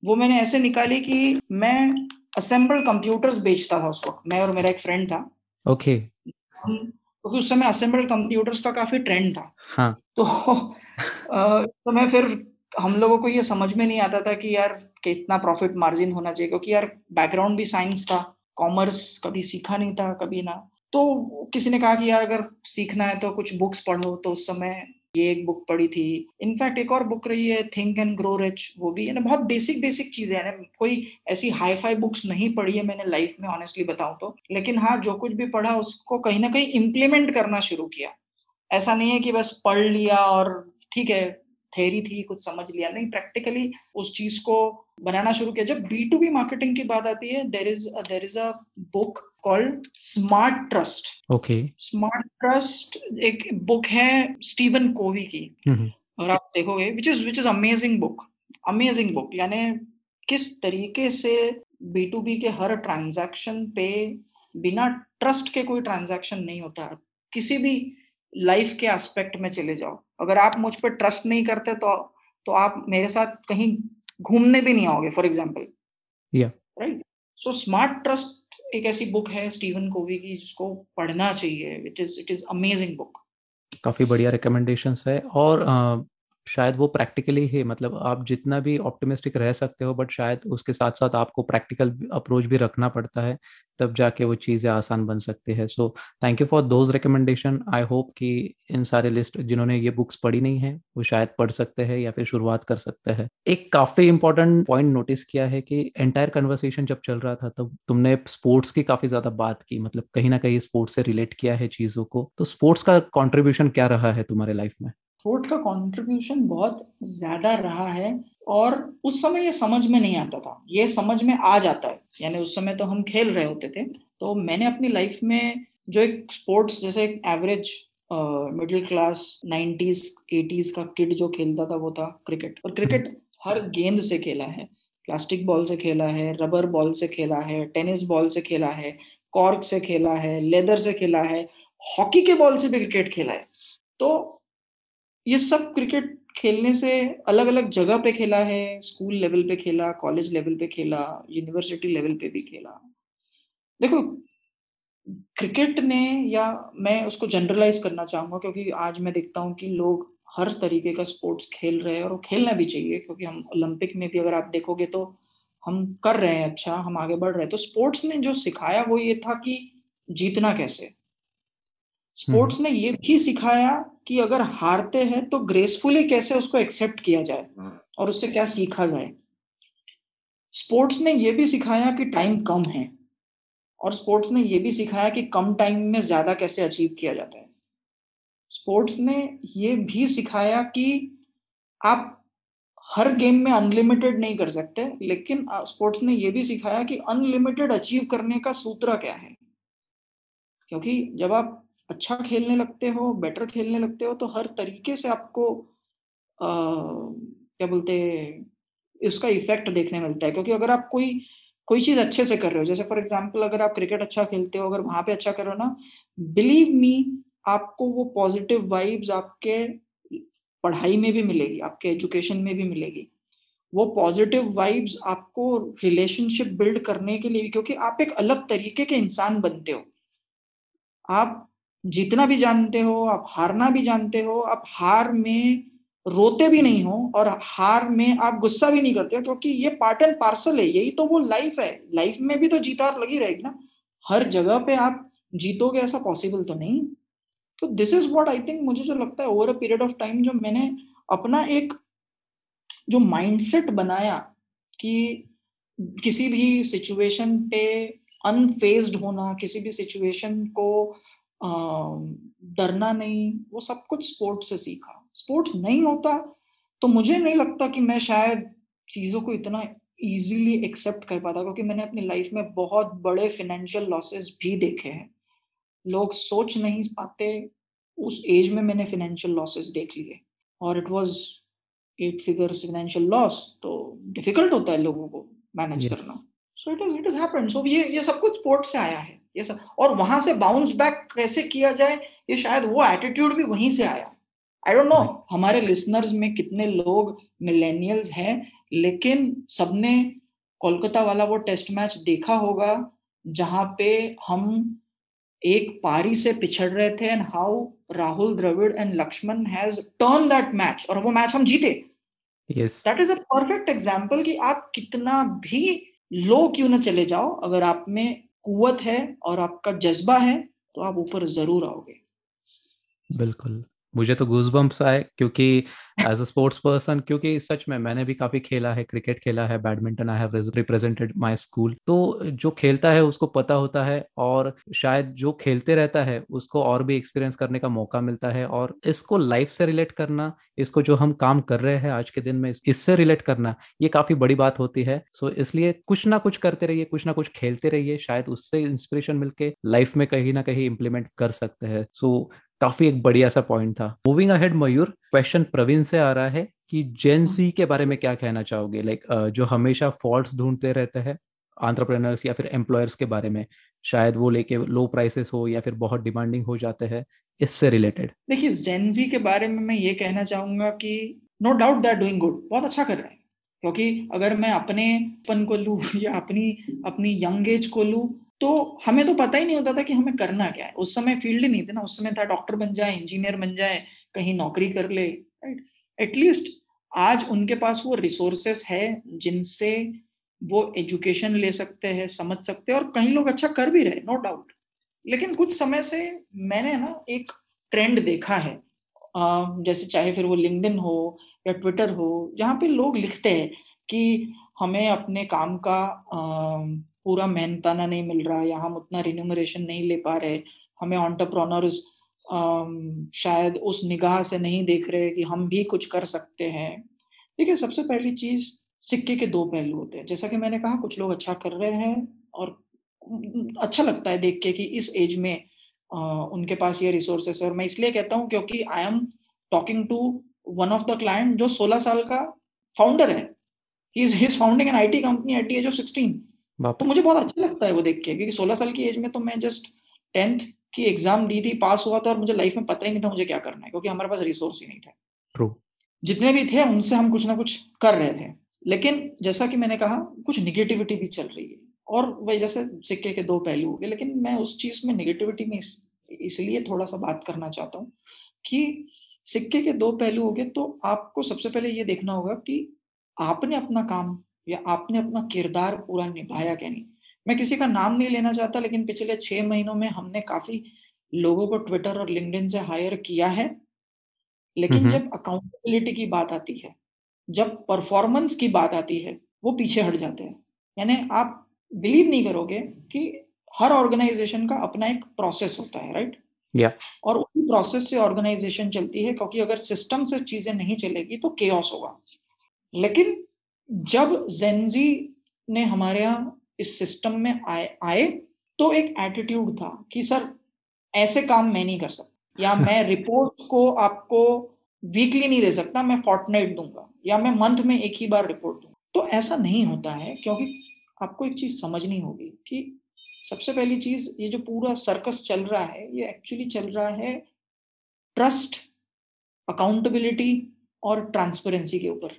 वो मैंने ऐसे निकाली कि मैं असेंबल कंप्यूटर्स बेचता था उस वक्त। मैं और मेरा एक फ्रेंड था। Okay okay. क्योंकि उस समय असेंबल कंप्यूटर्स का काफ़ी ट्रेंड था। हाँ. तो समय फिर हम लोगों को ये समझ में नहीं आता था कि यार कितना प्रॉफिट मार्जिन होना चाहिए क्योंकि यार बैकग्राउंड भी साइंस था। कॉमर्स कभी सीखा नहीं था कभी ना। तो किसी ने कहा कि यार अगर सीखना है तो कुछ बुक्स पढ़ो। तो उस समय ये एक बुक पढ़ी थी। इनफैक्ट एक और बुक रही है थिंक एंड ग्रो रिच वो भी है ना बहुत बेसिक बेसिक चीज़ें हैं। कोई ऐसी हाई फाई बुक्स नहीं पढ़ी है मैंने लाइफ में ऑनेस्टली बताऊँ तो। लेकिन हाँ जो कुछ भी पढ़ा, उसको कहीं ना कहीं इम्प्लीमेंट करना शुरू किया। ऐसा नहीं है कि बस पढ़ लिया और ठीक है थेरी थी, कुछ समझ लिया। नहीं प्रैक्टिकली उस चीज़ को बनाना शुरू किया। जब बी टू बी मार्केटिंग की बात आती है there is there is a book called smart trust okay smart trust एक बुक है स्टीवन कोवी की। और आप देखोगे which is which is amazing book amazing book यानी किस तरीके से बी टू बी के हर ट्रांजैक्शन पे बिना ट्रस्ट के कोई ट्रांजैक्शन नहीं होता। किसी भी लाइफ के एस्पेक्ट में चले जाओ। अगर आप मुझ पर ट्रस्ट नहीं करते तो तो आप मेरे साथ कहीं घूमने भी नहीं आओगे for example right so smart trust एक ऐसी बुक है स्टीवन कोवी की जिसको पढ़ना चाहिए. It is it is amazing book काफ़ी बढ़िया रिकमेंडेशन है और शायद वो प्रैक्टिकली ही मतलब आप जितना भी ऑप्टिमिस्टिक रह सकते हो, बट शायद उसके साथ साथ आपको प्रैक्टिकल अप्रोच भी रखना पड़ता है, तब जाके वो चीज़ें आसान बन सकती है। So thank you for those recommendation I hope कि इन सारे लिस्ट जिन्होंने ये बुक्स पढ़ी नहीं है, वो शायद पढ़ सकते हैं या फिर शुरुआत कर सकते हैं। एक काफ़ी इंपॉर्टेंट पॉइंट नोटिस किया है कि एंटायर कन्वर्सेशन जब चल रहा था, तब तुमने स्पोर्ट्स की काफ़ी ज़्यादा बात की मतलब कहीं ना कहीं स्पोर्ट्स से रिलेट किया है चीज़ों को। तो स्पोर्ट्स का कॉन्ट्रीब्यूशन क्या रहा है तुम्हारे लाइफ में? स्पोर्ट का कंट्रीब्यूशन बहुत ज़्यादा रहा है और उस समय ये समझ में नहीं आता था। ये समझ में आ जाता है। यानी उस समय तो हम खेल रहे होते थे। तो मैंने अपनी लाइफ में जो एक स्पोर्ट्स जैसे एक average middle class nineties eighties का किड जो खेलता था वो था क्रिकेट और क्रिकेट हर गेंद से खेला है। प्लास्टिक बॉल से खेला है रबर बॉल से खेला है टेनिस बॉल से खेला है कॉर्क से खेला है लेदर से खेला है हॉकी के बॉल से भी क्रिकेट खेला है। तो ये सब क्रिकेट खेलने से अलग अलग जगह पे खेला है स्कूल लेवल पे खेला कॉलेज लेवल पे खेला यूनिवर्सिटी लेवल पे भी खेला। देखो क्रिकेट ने या मैं उसको जनरलाइज करना चाहूँगा क्योंकि आज मैं देखता हूँ कि लोग हर तरीके का स्पोर्ट्स खेल रहे हैं और वो खेलना भी चाहिए क्योंकि हम ओलंपिक में भी अगर आप देखोगे तो हम कर रहे हैं अच्छा हम आगे बढ़ रहे हैं। तो स्पोर्ट्स ने जो सिखाया वो ये था कि जीतना कैसे? स्पोर्ट्स ने ये भी सिखाया कि अगर हारते हैं तो ग्रेसफुली कैसे उसको एक्सेप्ट किया जाए और उससे क्या सीखा जाए? स्पोर्ट्स ने यह भी सिखाया कि टाइम कम है और स्पोर्ट्स ने यह भी सिखाया कि कम टाइम में ज़्यादा कैसे अचीव किया जाता है। स्पोर्ट्स ने ये भी सिखाया कि आप हर गेम में अनलिमिटेड नहीं कर सकते लेकिन स्पोर्ट्स ने यह भी सिखाया कि अनलिमिटेड अचीव करने का सूत्र क्या है? क्योंकि जब आप अच्छा खेलने लगते हो बेटर खेलने लगते हो तो हर तरीके से आपको आ, क्या बोलते उसका इफ़ेक्ट देखने मिलता है। क्योंकि अगर आप कोई कोई चीज़ अच्छे से कर रहे हो जैसे फॉर एग्ज़ाम्पल अगर आप क्रिकेट अच्छा खेलते हो अगर वहाँ पे अच्छा करो ना बिलीव मी आपको वो पॉजिटिव वाइब्स आपके पढ़ाई में भी मिलेगी आपके एजुकेशन में भी मिलेगी। वो पॉजिटिव वाइब्स आपको रिलेशनशिप बिल्ड करने के लिए क्योंकि आप एक अलग तरीके के इंसान बनते हो। आप जीतना भी जानते हो, आप हारना भी जानते हो, आप हार में रोते भी नहीं हो और हार में आप गुस्सा भी नहीं करते हो, क्योंकि ये पार्ट एंड पार्सल है, यही तो वो लाइफ है। लाइफ में भी तो जीतार लगी रहेगी ना। हर जगह पे आप जीतोगे ऐसा पॉसिबल तो नहीं। तो this is what I think मुझे जो लगता है over a period of time जो मैंने अपना एक जो माइंडसेट बनाया कि किसी भी सिचुएशन पे अनफेस्ड होना, किसी भी सिचुएशन को डरना नहीं वो सब कुछ स्पोर्ट्स से सीखा। स्पोर्ट्स नहीं होता तो मुझे नहीं लगता कि मैं शायद चीज़ों को इतना इजीली एक्सेप्ट कर पाता क्योंकि मैंने अपनी लाइफ में बहुत बड़े फिनेंशियल लॉसेस भी देखे हैं। लोग सोच नहीं पाते उस एज में मैंने फिनेंशियल लॉसेस देख लिए। और it was eight figure financial loss तो डिफ़िकल्ट होता है लोगों को मैनेज yes. करना। So it is it is happened so ये ये सब कुछ स्पोर्ट्स से आया है। ये सब और वहाँ से बाउंस बैक कैसे किया जाए ये शायद वो एटीट्यूड भी वहीं से आया। आई डोंट नो हमारे लिसनर्स में कितने लोग मिलेनियल्स हैं लेकिन सबने कोलकाता वाला वो टेस्ट मैच देखा होगा जहाँ पे हम एक पारी से पिछड़ रहे थे and how Rahul Dravid and Laxman has turn that match और वो मैच हम जीते। That is a perfect example कि आप कितना भी लो क्यों ना चले जाओ? अगर आप में कुवत है और आपका जज्बा है तो आप ऊपर ज़रूर आओगे। बिल्कुल। मुझे तो गूजबम्प्स आए क्योंकि एज अ स्पोर्ट्स पर्सन क्योंकि सच में मैंने भी काफ़ी खेला है क्रिकेट खेला है badminton I have represented my school तो जो खेलता है उसको पता होता है और शायद जो खेलते रहता है उसको और भी एक्सपीरियंस करने का मौका मिलता है और इसको लाइफ से रिलेट करना इसको जो हम काम कर रहे हैं आज के दिन में इससे रिलेट करना ये काफ़ी बड़ी बात होती है। सो इसलिए कुछ ना कुछ करते रहिए कुछ ना कुछ खेलते रहिए शायद उससे इंस्पिरेशन मिलके लाइफ में कहीं ना कहीं इंप्लीमेंट कर सकते हैं। सो काफ़ी एक बढ़िया सा पॉइंट था। Moving ahead Mayur question Praveen से आ रहा है कि जेन सी के बारे में क्या कहना चाहोगे? लाइक like, जो हमेशा फॉल्ट्स ढूंढते रहते हैं आंट्रप्रनर्स या फिर एम्प्लॉयर्स के बारे में शायद वो लेके लो प्राइसेस हो या फिर बहुत डिमांडिंग हो जाते हैं इससे रिलेटेड देखिए जेनजी के बारे में मैं ये कहना चाहूँगा कि no doubt that doing good बहुत अच्छा कर रहे हैं। क्योंकि अगर मैं अपने पन को लूँ या अपनी अपनी यंग एज को लूँ तो हमें तो पता ही नहीं होता था कि हमें करना क्या है। उस समय फ़ील्ड ही नहीं थी ना, उस समय था डॉक्टर बन जाए, इंजीनियर बन जाए, कहीं नौकरी कर ले राइट एटलीस्ट आज उनके पास वो रिसोर्सेस है जिनसे वो एजुकेशन ले सकते हैं, समझ सकते हैं और कहीं लोग अच्छा कर भी रहे नो डाउट लेकिन कुछ समय से मैंने ना एक ट्रेंड देखा है। जैसे चाहे फिर वो लिंक्डइन हो या ट्विटर हो, जहाँ पे लोग लिखते हैं कि हमें अपने काम का पूरा मेहनताना नहीं मिल रहा या हम उतना रिन्यूमरेशन नहीं ले पा रहे हमें ऑन्टरप्रॉनर्स शायद उस निगाह से नहीं देख रहे कि हम भी कुछ कर सकते हैं। देखिए सबसे पहली चीज़ सिक्के के दो पहलू होते हैं। जैसा कि मैंने कहा कुछ लोग अच्छा कर रहे हैं और अच्छा लगता है देख के कि इस एज में आ, उनके पास ये रिसोर्सेस है। और मैं इसलिए कहता हूँ क्योंकि I am talking to one of the client जो 16 साल का फाउंडर है। He is his founding an IT company at age of 16 तो मुझे बहुत अच्छा लगता है वो देख के क्योंकि 16 साल की एज में तो मैं जस्ट टेंथ की एग्ज़ाम दी थी पास हुआ था और मुझे लाइफ में पता ही नहीं था मुझे क्या करना है क्योंकि हमारे पास रिसोर्स ही नहीं था। True. जितने भी थे उनसे हम कुछ ना कुछ कर रहे थे। लेकिन जैसा कि मैंने कहा कुछ निगेटिविटी भी चल रही है। और वही जैसे सिक्के के दो पहलू हो गए लेकिन मैं उस चीज़ में निगेटिविटी में इस, इसलिए थोड़ा सा बात करना चाहता हूँ कि सिक्के के दो पहलू हो गए तो आपको सबसे पहले ये देखना होगा कि आपने अपना काम या आपने अपना किरदार पूरा निभाया क्या नहीं? मैं किसी का नाम नहीं लेना चाहता लेकिन पिछले छह महीनों में हमने काफ़ी लोगों को ट्विटर और लिंक्डइन से हायर किया है। लेकिन जब अकाउंटेबिलिटी की बात आती है जब परफॉर्मेंस की बात आती है वो पीछे हट जाते हैं। यानी आप बिलीव नहीं करोगे कि हर ऑर्गेनाइजेशन का अपना एक प्रोसेस होता है राइट yeah. और उसी प्रोसेस से ऑर्गेनाइजेशन चलती है क्योंकि अगर सिस्टम से चीज़ें नहीं चलेगी तो केओस होगा। लेकिन जब जेनजी ने हमारे यहाँ इस सिस्टम में आए आए तो एक एटीट्यूड था कि सर ऐसे काम मैं नहीं कर सकता। या मैं रिपोर्ट को आपको वीकली नहीं दे सकता मैं फोर्टनाइट दूँगा या मैं मंथ में एक ही बार रिपोर्ट दूँगा। तो ऐसा नहीं होता है क्योंकि आपको एक चीज़ समझनी होगी कि सबसे पहली चीज़ ये जो पूरा सर्कस चल रहा है ये एक्चुअली चल रहा है ट्रस्ट अकाउंटेबिलिटी और ट्रांसपेरेंसी के ऊपर।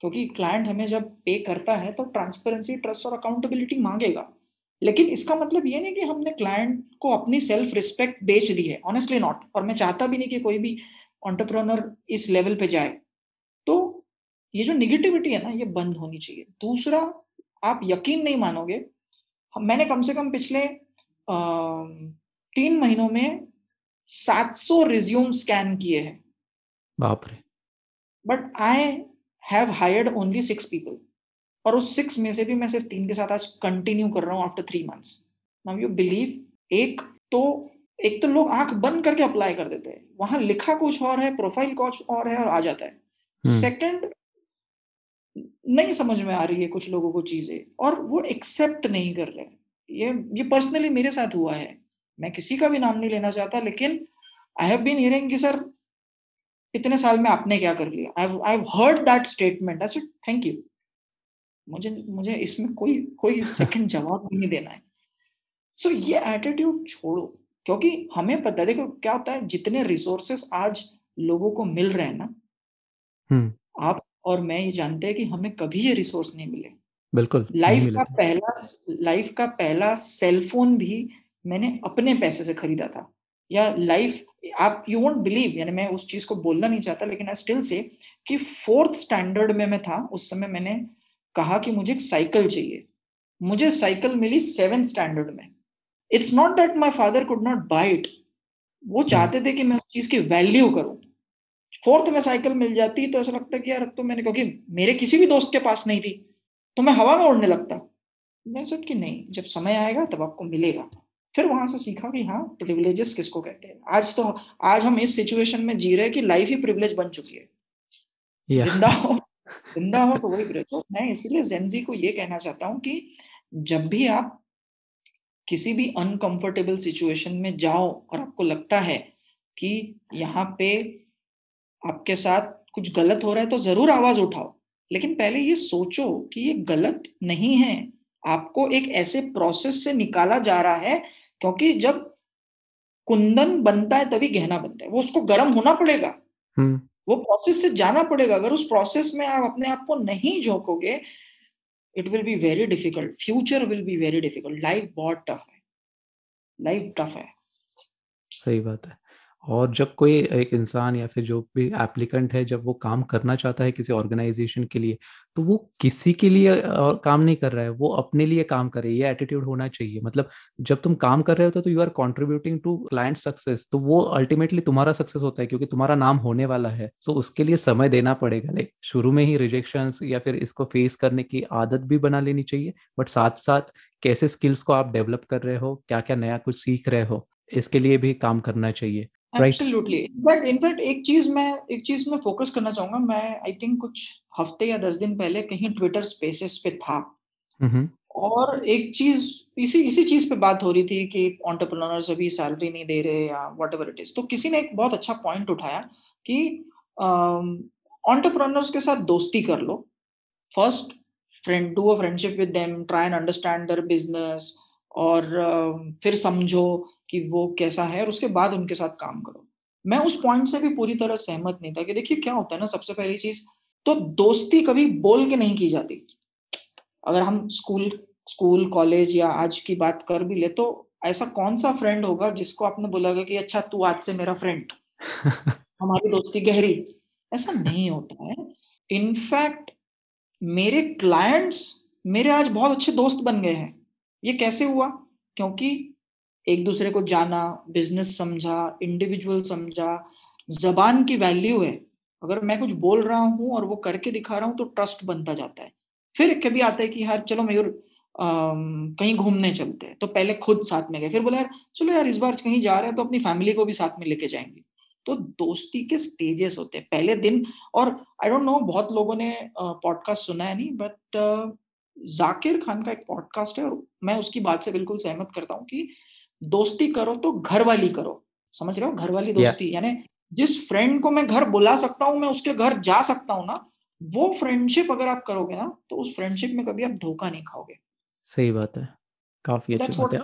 क्योंकि क्लाइंट हमें जब पे करता है तो ट्रांसपेरेंसी ट्रस्ट और अकाउंटेबिलिटी मांगेगा। लेकिन इसका मतलब ये नहीं कि हमने क्लाइंट को अपनी सेल्फ रिस्पेक्ट बेच दी है। ऑनेस्टली नॉट और मैं चाहता भी नहीं कि कोई भी ऑन्टरप्रनर इस लेवल पे जाए। तो ये जो निगेटिविटी है ना ये बंद होनी चाहिए। दूसरा आप यकीन नहीं मानोगे मैंने कम से कम पिछले आ, तीन महीनों में 700 रिज्यूम स्कैन किए हैं। बाप रे। But I have hired only six people और उस सिक्स में से भी मैं सिर्फ़ तीन के साथ आज कंटिन्यू कर रहा हूँ after three months now you believe एक तो एक तो लोग आँख बंद करके अप्लाई कर देते हैं। वहाँ लिखा कुछ और है प्रोफ़ाइल कुछ और है और आ जाता है। सेकंड हम्म। नहीं समझ में आ रही है कुछ लोगों को चीज़ें और वो एक्सेप्ट नहीं कर रहे ये ये पर्सनली मेरे साथ हुआ है। मैं किसी का भी नाम नहीं लेना चाहता लेकिन आई हैव बीन हियरिंग कि सर इतने साल में आपने क्या कर लिया? I I heard that statement I said thank you मुझे मुझे इसमें कोई कोई सेकंड जवाब नहीं देना है। सो so, ये एटीट्यूड छोड़ो क्योंकि हमें पता देखो क्या होता है जितने रिसोर्सेस आज लोगों को मिल रहे हैं ना हम्म। आप और मैं ये जानते हैं कि हमें कभी ये रिसोर्स नहीं मिले। बिल्कुल लाइफ का पहला लाइफ का पहला सेलफोन भी मैंने अपने पैसे से खरीदा था या लाइफ आप यू वोंट बिलीव यानी मैं उस चीज़ को बोलना नहीं चाहता लेकिन आई स्टिल से कि फोर्थ स्टैंडर्ड में मैं था उस समय मैंने कहा कि मुझे एक साइकिल चाहिए। मुझे साइकिल मिली सेवेंथ स्टैंडर्ड में। It's not that my father could not buy it वो hmm. चाहते थे कि मैं उस चीज़ की वैल्यू करूँ। फोर्थ में साइकिल मिल जाती तो ऐसा लगता कि यार तो मैंने क्योंकि मेरे किसी भी दोस्त के पास नहीं थी तो मैं हवा में उड़ने लगता। मैं सोच कि नहीं जब समय आएगा तब आपको मिलेगा। फिर वहाँ से सीखा कि हाँ प्रिविलेजेस किसको कहते हैं? आज तो आज हम इस सिचुएशन में जी रहे हैं कि लाइफ ही प्रिविलेज बन चुकी है। Yeah. ज़िंदा हो ज़िंदा हो तो वही प्रिविलेज तो मैं इसलिए जेनजी को ये कहना चाहता हूँ कि जब भी आप किसी भी अनकंफर्टेबल सिचुएशन में जाओ और आपको लगता है कि यहाँ पे आपके साथ कुछ गलत हो रहा है तो ज़रूर आवाज़ उठाओ। लेकिन पहले ये सोचो कि ये गलत नहीं है। आपको एक ऐसे प्रोसेस से निकाला जा रहा है क्योंकि जब कुंदन बनता है तभी गहना बनता है। वो उसको गर्म होना पड़ेगा। हम्म। वो प्रोसेस से जाना पड़ेगा। अगर उस प्रोसेस में आप अपने आप को नहीं झोंकोगे it will be very difficult future will be very difficult life बहुत टफ है। लाइफ टफ है। सही बात है। और जब कोई एक इंसान या फिर जो भी एप्लीकेंट है, जब वो काम करना चाहता है किसी ऑर्गेनाइजेशन के लिए तो वो किसी के लिए काम नहीं कर रहा है, वो अपने लिए काम करे ये एटीट्यूड होना चाहिए। मतलब जब तुम काम कर रहे हो तो you are contributing to client success तो वो अल्टीमेटली तुम्हारा सक्सेस होता है, क्योंकि तुम्हारा नाम होने वाला है। सो उसके लिए समय देना पड़ेगा। लाइक शुरू में ही रिजेक्शन या फिर इसको फेस करने की आदत भी बना लेनी चाहिए बट साथ साथ कैसे स्किल्स को आप डेवलप कर रहे हो क्या क्या नया कुछ सीख रहे हो, इसके लिए भी काम करना चाहिए। एब्सोल्युटली बट इनफैक्ट एक चीज़ मैं एक चीज़ में फोकस करना चाहूँगा मैं आई थिंक कुछ हफ़्ते या दस दिन पहले कहीं ट्विटर स्पेसेस पे था। और एक चीज़ इसी इसी चीज़ पे बात हो रही थी कि ऑन्टरप्रनर्स अभी सैलरी नहीं दे रहे या वट एवर इट इज़ तो किसी ने एक बहुत अच्छा पॉइंट उठाया कि ऑन्टरप्रनर्स के साथ दोस्ती कर लो। First friend do a friendship with them try and understand their business और फिर समझो कि वो कैसा है और उसके बाद उनके साथ काम करो। मैं उस पॉइंट से भी पूरी तरह सहमत नहीं था कि देखिए क्या होता है ना सबसे पहली चीज़ तो दोस्ती कभी बोल के नहीं की जाती। अगर हम स्कूल स्कूल कॉलेज या आज की बात कर भी ले तो ऐसा कौन सा फ्रेंड होगा जिसको आपने बोला गया कि अच्छा तू आज से मेरा फ्रेंड हमारी दोस्ती गहरी। ऐसा नहीं होता है। इनफैक्ट मेरे क्लाइंट्स मेरे आज बहुत अच्छे दोस्त बन गए हैं। ये कैसे हुआ? क्योंकि एक दूसरे को जाना बिज़नेस समझा इंडिविजुअल समझा, जबान की वैल्यू है। अगर मैं कुछ बोल रहा हूँ और वो करके दिखा रहा हूँ तो ट्रस्ट बनता जाता है। फिर कभी आता है कि यार, चलो मयूर कहीं घूमने चलते हैं। तो पहले खुद साथ में गए। फिर बोला यार, चलो यार, इस बार कहीं जा रहे हैं तो अपनी फैमिली को भी साथ में लेके जाएँगे। तो दोस्ती के स्टेजेस होते हैं। पहले दिन, और आई डोंट नो बहुत लोगों ने पॉडकास्ट सुना है नहीं बट जाकिर खान का एक पॉडकास्ट है और मैं उसकी बात से बिल्कुल सहमत करता हूँ कि दोस्ती करो तो घर वाली करो। समझ रहे हो? घर वाली दोस्ती yeah. यानी जिस फ्रेंड को मैं घर बुला सकता हूँ मैं उसके घर जा सकता हूँ ना वो फ्रेंडशिप अगर आप करोगे ना तो उस फ्रेंडशिप में कभी आप धोखा नहीं खाओगे। सही बात है। काफ़ी अच्छी बात है।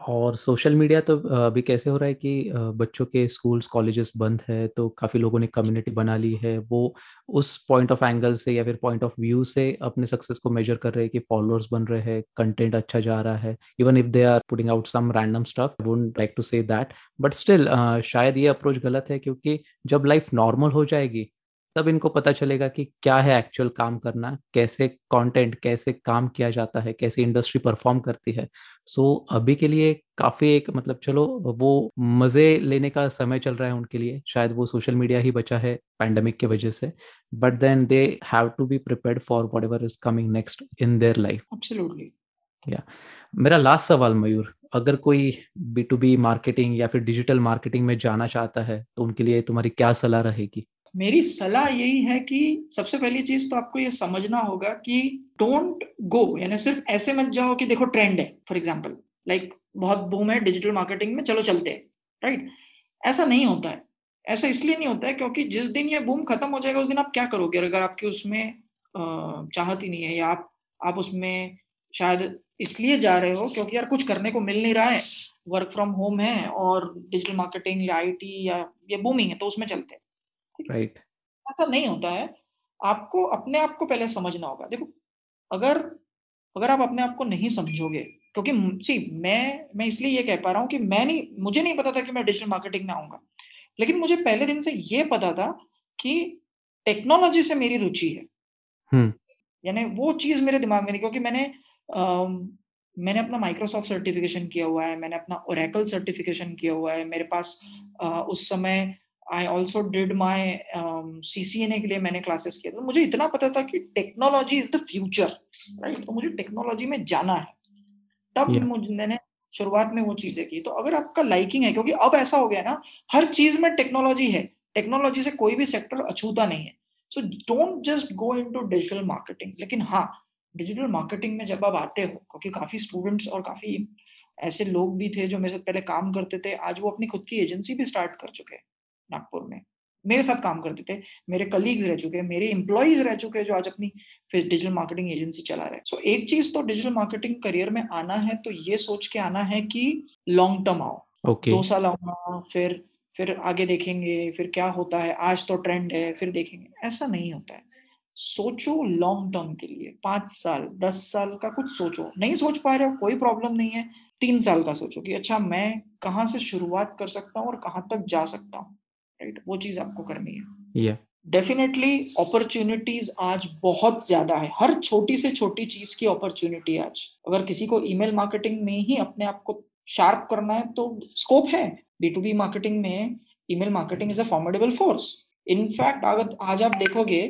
और सोशल मीडिया तो अभी कैसे हो रहा है कि बच्चों के स्कूल्स, कॉलेजेस बंद है तो काफ़ी लोगों ने कम्युनिटी बना ली है। वो उस पॉइंट ऑफ़ एंगल से या फिर पॉइंट ऑफ़ व्यू से अपने सक्सेस को मेजर कर रहे हैं कि फॉलोअर्स बन रहे हैं कंटेंट अच्छा जा रहा है। Even if they are putting out some random stuff would like to say that but still शायद ये अप्रोच गलत है क्योंकि जब लाइफ नॉर्मल हो जाएगी तब इनको पता चलेगा कि क्या है एक्चुअल काम करना कैसे कंटेंट कैसे काम किया जाता है कैसे इंडस्ट्री परफॉर्म करती है। सो so, अभी के लिए काफ़ी एक मतलब चलो वो मज़े लेने का समय चल रहा है उनके लिए शायद वो सोशल मीडिया ही बचा है पैंडमिक के वजह से। But then they have to be prepare for whatever is coming next in their life या मेरा लास्ट सवाल मयूर अगर कोई बी टू बी मार्केटिंग या फिर डिजिटल मार्केटिंग में जाना चाहता है तो उनके लिए तुम्हारी क्या सलाह रहेगी? मेरी सलाह यही है कि सबसे पहली चीज़ तो आपको ये समझना होगा कि डोंट गो यानी सिर्फ़ ऐसे मत जाओ कि देखो ट्रेंड है फॉर एग्ज़ाम्पल लाइक बहुत बूम है डिजिटल मार्केटिंग में, चलो चलते हैं राइट ऐसा नहीं होता है। ऐसा इसलिए नहीं होता है क्योंकि जिस दिन ये बूम खत्म हो जाएगा, उस दिन आप क्या करोगे? अगर आपकी उसमें चाहत ही नहीं है या आप आप उसमें शायद इसलिए जा रहे हो क्योंकि यार कुछ करने को मिल नहीं रहा है। वर्क फ्रॉम होम है और डिजिटल मार्केटिंग या आईटी या ये बूमिंग है तो उसमें चलते हैं। राइट ऐसा नहीं होता है। आपको अपने आप को पहले समझना होगा। देखो अगर अगर आप अपने आप को नहीं समझोगे क्योंकि सी मैं मैं इसलिए ये कह पा रहा हूँ कि मैं नहीं मुझे नहीं पता था कि मैं डिजिटल मार्केटिंग में आऊँगा। लेकिन मुझे पहले दिन से ये पता था कि टेक्नोलॉजी से मेरी रुचि है। हम्म। यानी वो चीज़ मेरे दिमाग में थी क्योंकि मैंने आ, मैंने अपना माइक्रोसॉफ्ट सर्टिफिकेशन किया हुआ है मैंने अपना ओरेकल सर्टिफिकेशन किया हुआ है मेरे पास आ, उस समय I also did my C C N A के लिए मैंने क्लासेस किया तो मुझे इतना पता था कि technology is the future right तो मुझे टेक्नोलॉजी में जाना है। तब yeah. मुझे मैंने शुरुआत में वो चीज़ें की। तो अगर आपका लाइकिंग है क्योंकि अब ऐसा हो गया ना हर चीज़ में टेक्नोलॉजी है। टेक्नोलॉजी से कोई भी सेक्टर अछूता नहीं है। So don't just go into digital marketing लेकिन हाँ डिजिटल मार्केटिंग में जब आप आते हो क्योंकि काफ़ी स्टूडेंट्स और काफ़ी ऐसे लोग भी थे जो मेरे से पहले काम करते थे आज वो अपनी खुद की एजेंसी भी स्टार्ट कर चुके हैं। नागपुर में। मेरे साथ काम करते थे मेरे कलीग्स रह चुके हैं मेरे एम्प्लॉयज़ रह चुके हैं जो आज अपनी डिजिटल मार्केटिंग एजेंसी चला रहे हैं। सो so, एक चीज़ तो डिजिटल मार्केटिंग करियर में आना है तो ये सोच के आना है कि लॉन्ग टर्म आओ। Okay. दो साल आऊँगा फिर फिर आगे देखेंगे फिर क्या होता है आज तो ट्रेंड है फिर देखेंगे। ऐसा नहीं होता है। सोचो लॉन्ग टर्म के लिए पाँच साल दस साल का कुछ सोचो। नहीं सोच पा रहे हो कोई प्रॉब्लम नहीं है। तीन साल का सोचो कि अच्छा मैं कहाँ से शुरुआत कर सकता हूँ और कहाँ तक जा सकता हूँ। राइट वो चीज़ आपको करनी है। Yeah. डेफिनेटली अपॉर्चुनिटीज़ आज बहुत ज़्यादा है। हर छोटी से छोटी चीज़ की अपॉर्चुनिटी आज। अगर किसी को ईमेल मार्केटिंग में ही अपने आप को शार्प करना है तो स्कोप है। बी टू बी मार्केटिंग में email marketing is a formidable force in fact अगर आज आप देखोगे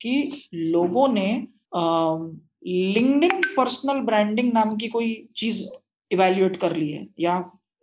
कि लोगों ने लिंक्डइन पर्सनल ब्रांडिंग नाम की कोई चीज़ इवेल्युएट कर ली है या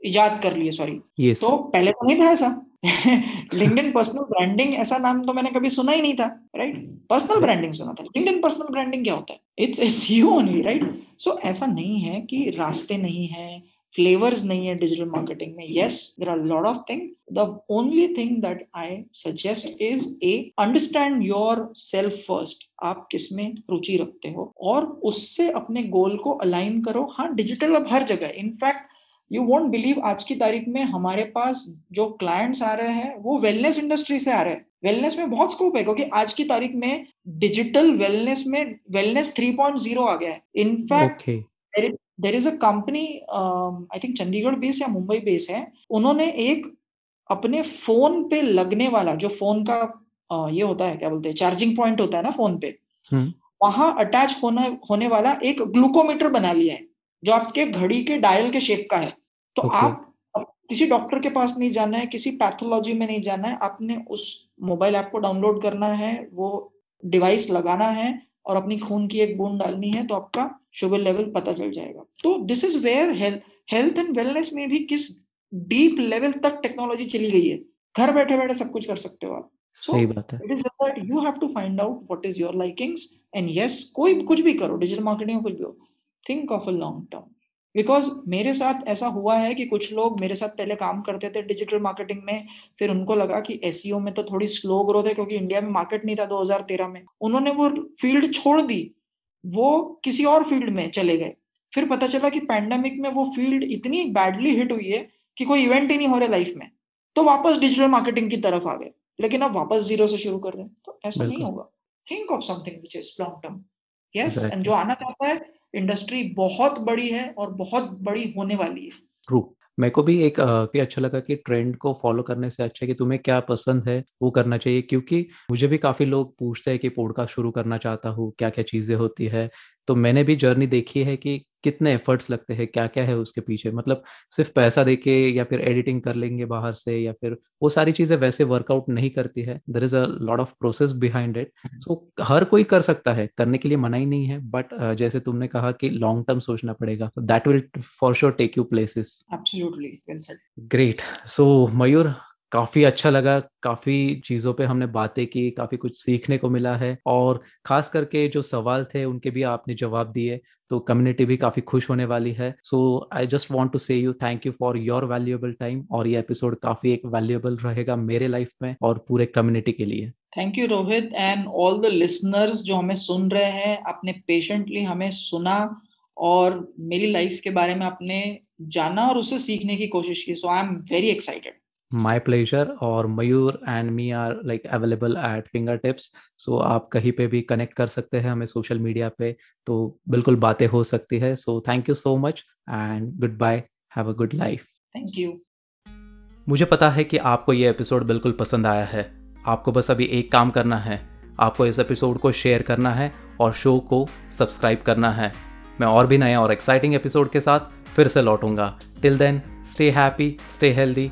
इजाद कर ली है सॉरी yes. तो पहले तो नहीं था ऐसा। लिंक्डइन पर्सनल ब्रांडिंग ऐसा नाम तो मैंने कभी सुना ही नहीं था राइट पर्सनल ब्रांडिंग सुना था। लिंक्डइन पर्सनल ब्रांडिंग क्या होता है? It's it's you only right so ऐसा नहीं है कि रास्ते नहीं है फ्लेवर्स नहीं है डिजिटल मार्केटिंग में। Yes there are lot of thing the only thing that I suggest is a understand yourself first आप किसमें रुचि रखते हो? और उससे अपने गोल को अलाइन करो। हाँ डिजिटल अब हर जगह इनफैक्ट यू वोंट बिलीव आज की तारीख में हमारे पास जो क्लाइंट्स आ रहे हैं वो वेलनेस इंडस्ट्री से आ रहे हैं। वेलनेस में बहुत स्कोप है क्योंकि आज की तारीख में डिजिटल वेलनेस में वेलनेस 3.0 आ गया है। In fact there is a company I think Chandigarh base या मुंबई बेस है। उन्होंने एक अपने फ़ोन पे लगने वाला जो फ़ोन का uh, ये होता है क्या बोलते हैं चार्जिंग पॉइंट होता है ना फ़ोन पे हम्म। वहाँ अटैच होने होने वाला एक ग्लूकोमीटर बना लिया है जो आपके घड़ी के डायल के शेप का है। तो Okay. आप किसी डॉक्टर के पास नहीं जाना है किसी पैथोलॉजी में नहीं जाना है आपने उस मोबाइल ऐप को डाउनलोड करना है वो डिवाइस लगाना है और अपनी खून की एक बूंद डालनी है तो आपका शुगर लेवल पता चल जाएगा। तो this is where health and wellness में भी किस डीप लेवल तक टेक्नोलॉजी चली गई है। घर बैठे बैठे सब कुछ कर सकते हो आप। So, सही बात है। It is that you have to find out what is your likings and yes कोई कुछ भी करो डिजिटल मार्केटिंग कुछ भी हो think of a long term because मेरे साथ ऐसा हुआ है कि कुछ लोग मेरे साथ पहले काम करते थे डिजिटल मार्केटिंग में फिर उनको लगा कि एस e में तो थोड़ी स्लो ग्रोथ है क्योंकि इंडिया में मार्केट नहीं था 2013 में। उन्होंने वो फ़ील्ड छोड़ दी वो किसी और फ़ील्ड में चले गए। फिर पता चला कि पैंडेमिक में वो फ़ील्ड इतनी बैडली हिट हुई है कि कोई इवेंट ही नहीं हो रहा लाइफ में। तो वापस डिजिटल मार्केटिंग की तरफ़ आ गए। लेकिन अब वापस ज़ीरो से शुरू कर रहे हैं। तो ऐसा नहीं होगा। Think of something which is long term yes and जो आना चाहता है इंडस्ट्री बहुत बड़ी है और बहुत बड़ी होने वाली है। ट्रू मेरे को भी एक भी अच्छा लगा कि ट्रेंड को फॉलो करने से अच्छा है कि तुम्हें क्या पसंद है वो करना चाहिए, क्योंकि मुझे भी काफ़ी लोग पूछते हैं कि पॉडकास्ट शुरू करना चाहता हूँ क्या क्या चीज़ें होती है। तो मैंने भी जर्नी देखी है कि कितने एफर्ट्स लगते हैं क्या क्या है उसके पीछे? मतलब सिर्फ़ पैसा देके या फिर एडिटिंग कर लेंगे बाहर से या फिर वो सारी चीज़ें वैसे वर्कआउट नहीं करती है। There is a lot of process behind it so हर कोई कर सकता है करने के लिए मना ही नहीं है बट uh, जैसे तुमने कहा कि लॉन्ग टर्म सोचना पड़ेगा that will for sure take you places great so Mayur काफ़ी अच्छा लगा, काफ़ी चीज़ों पे हमने बातें की, काफ़ी कुछ सीखने को मिला है और ख़ास करके जो सवाल थे उनके भी आपने जवाब दिए तो कम्युनिटी भी काफ़ी खुश होने वाली है। So I just want to say you thank you for your valuable time और ये एपिसोड काफ़ी एक वैल्यूएबल रहेगा मेरे लाइफ में और पूरे कम्युनिटी के लिए। Thank you Rohit and all the listeners जो हमें सुन रहे हैं, आपने पेशेंटली हमें सुना और मेरी लाइफ के बारे में आपने जाना और उसे सीखने की कोशिश की। So I am very excited my pleasure और Mayur and me are like available at fingertips so आप कहीं पे भी कनेक्ट कर सकते हैं हमें सोशल मीडिया पे तो बिल्कुल बातें हो सकती है। So thank you so much and goodbye have a good life thank you मुझे पता है कि आपको ये एपिसोड बिल्कुल पसंद आया है। आपको बस अभी एक काम करना है। आपको इस एपिसोड को शेयर करना है और शो को सब्सक्राइब करना है। मैं और भी नए और एक्साइटिंग एपिसोड के साथ फिर से लौटूँगा। Till then stay happy stay healthy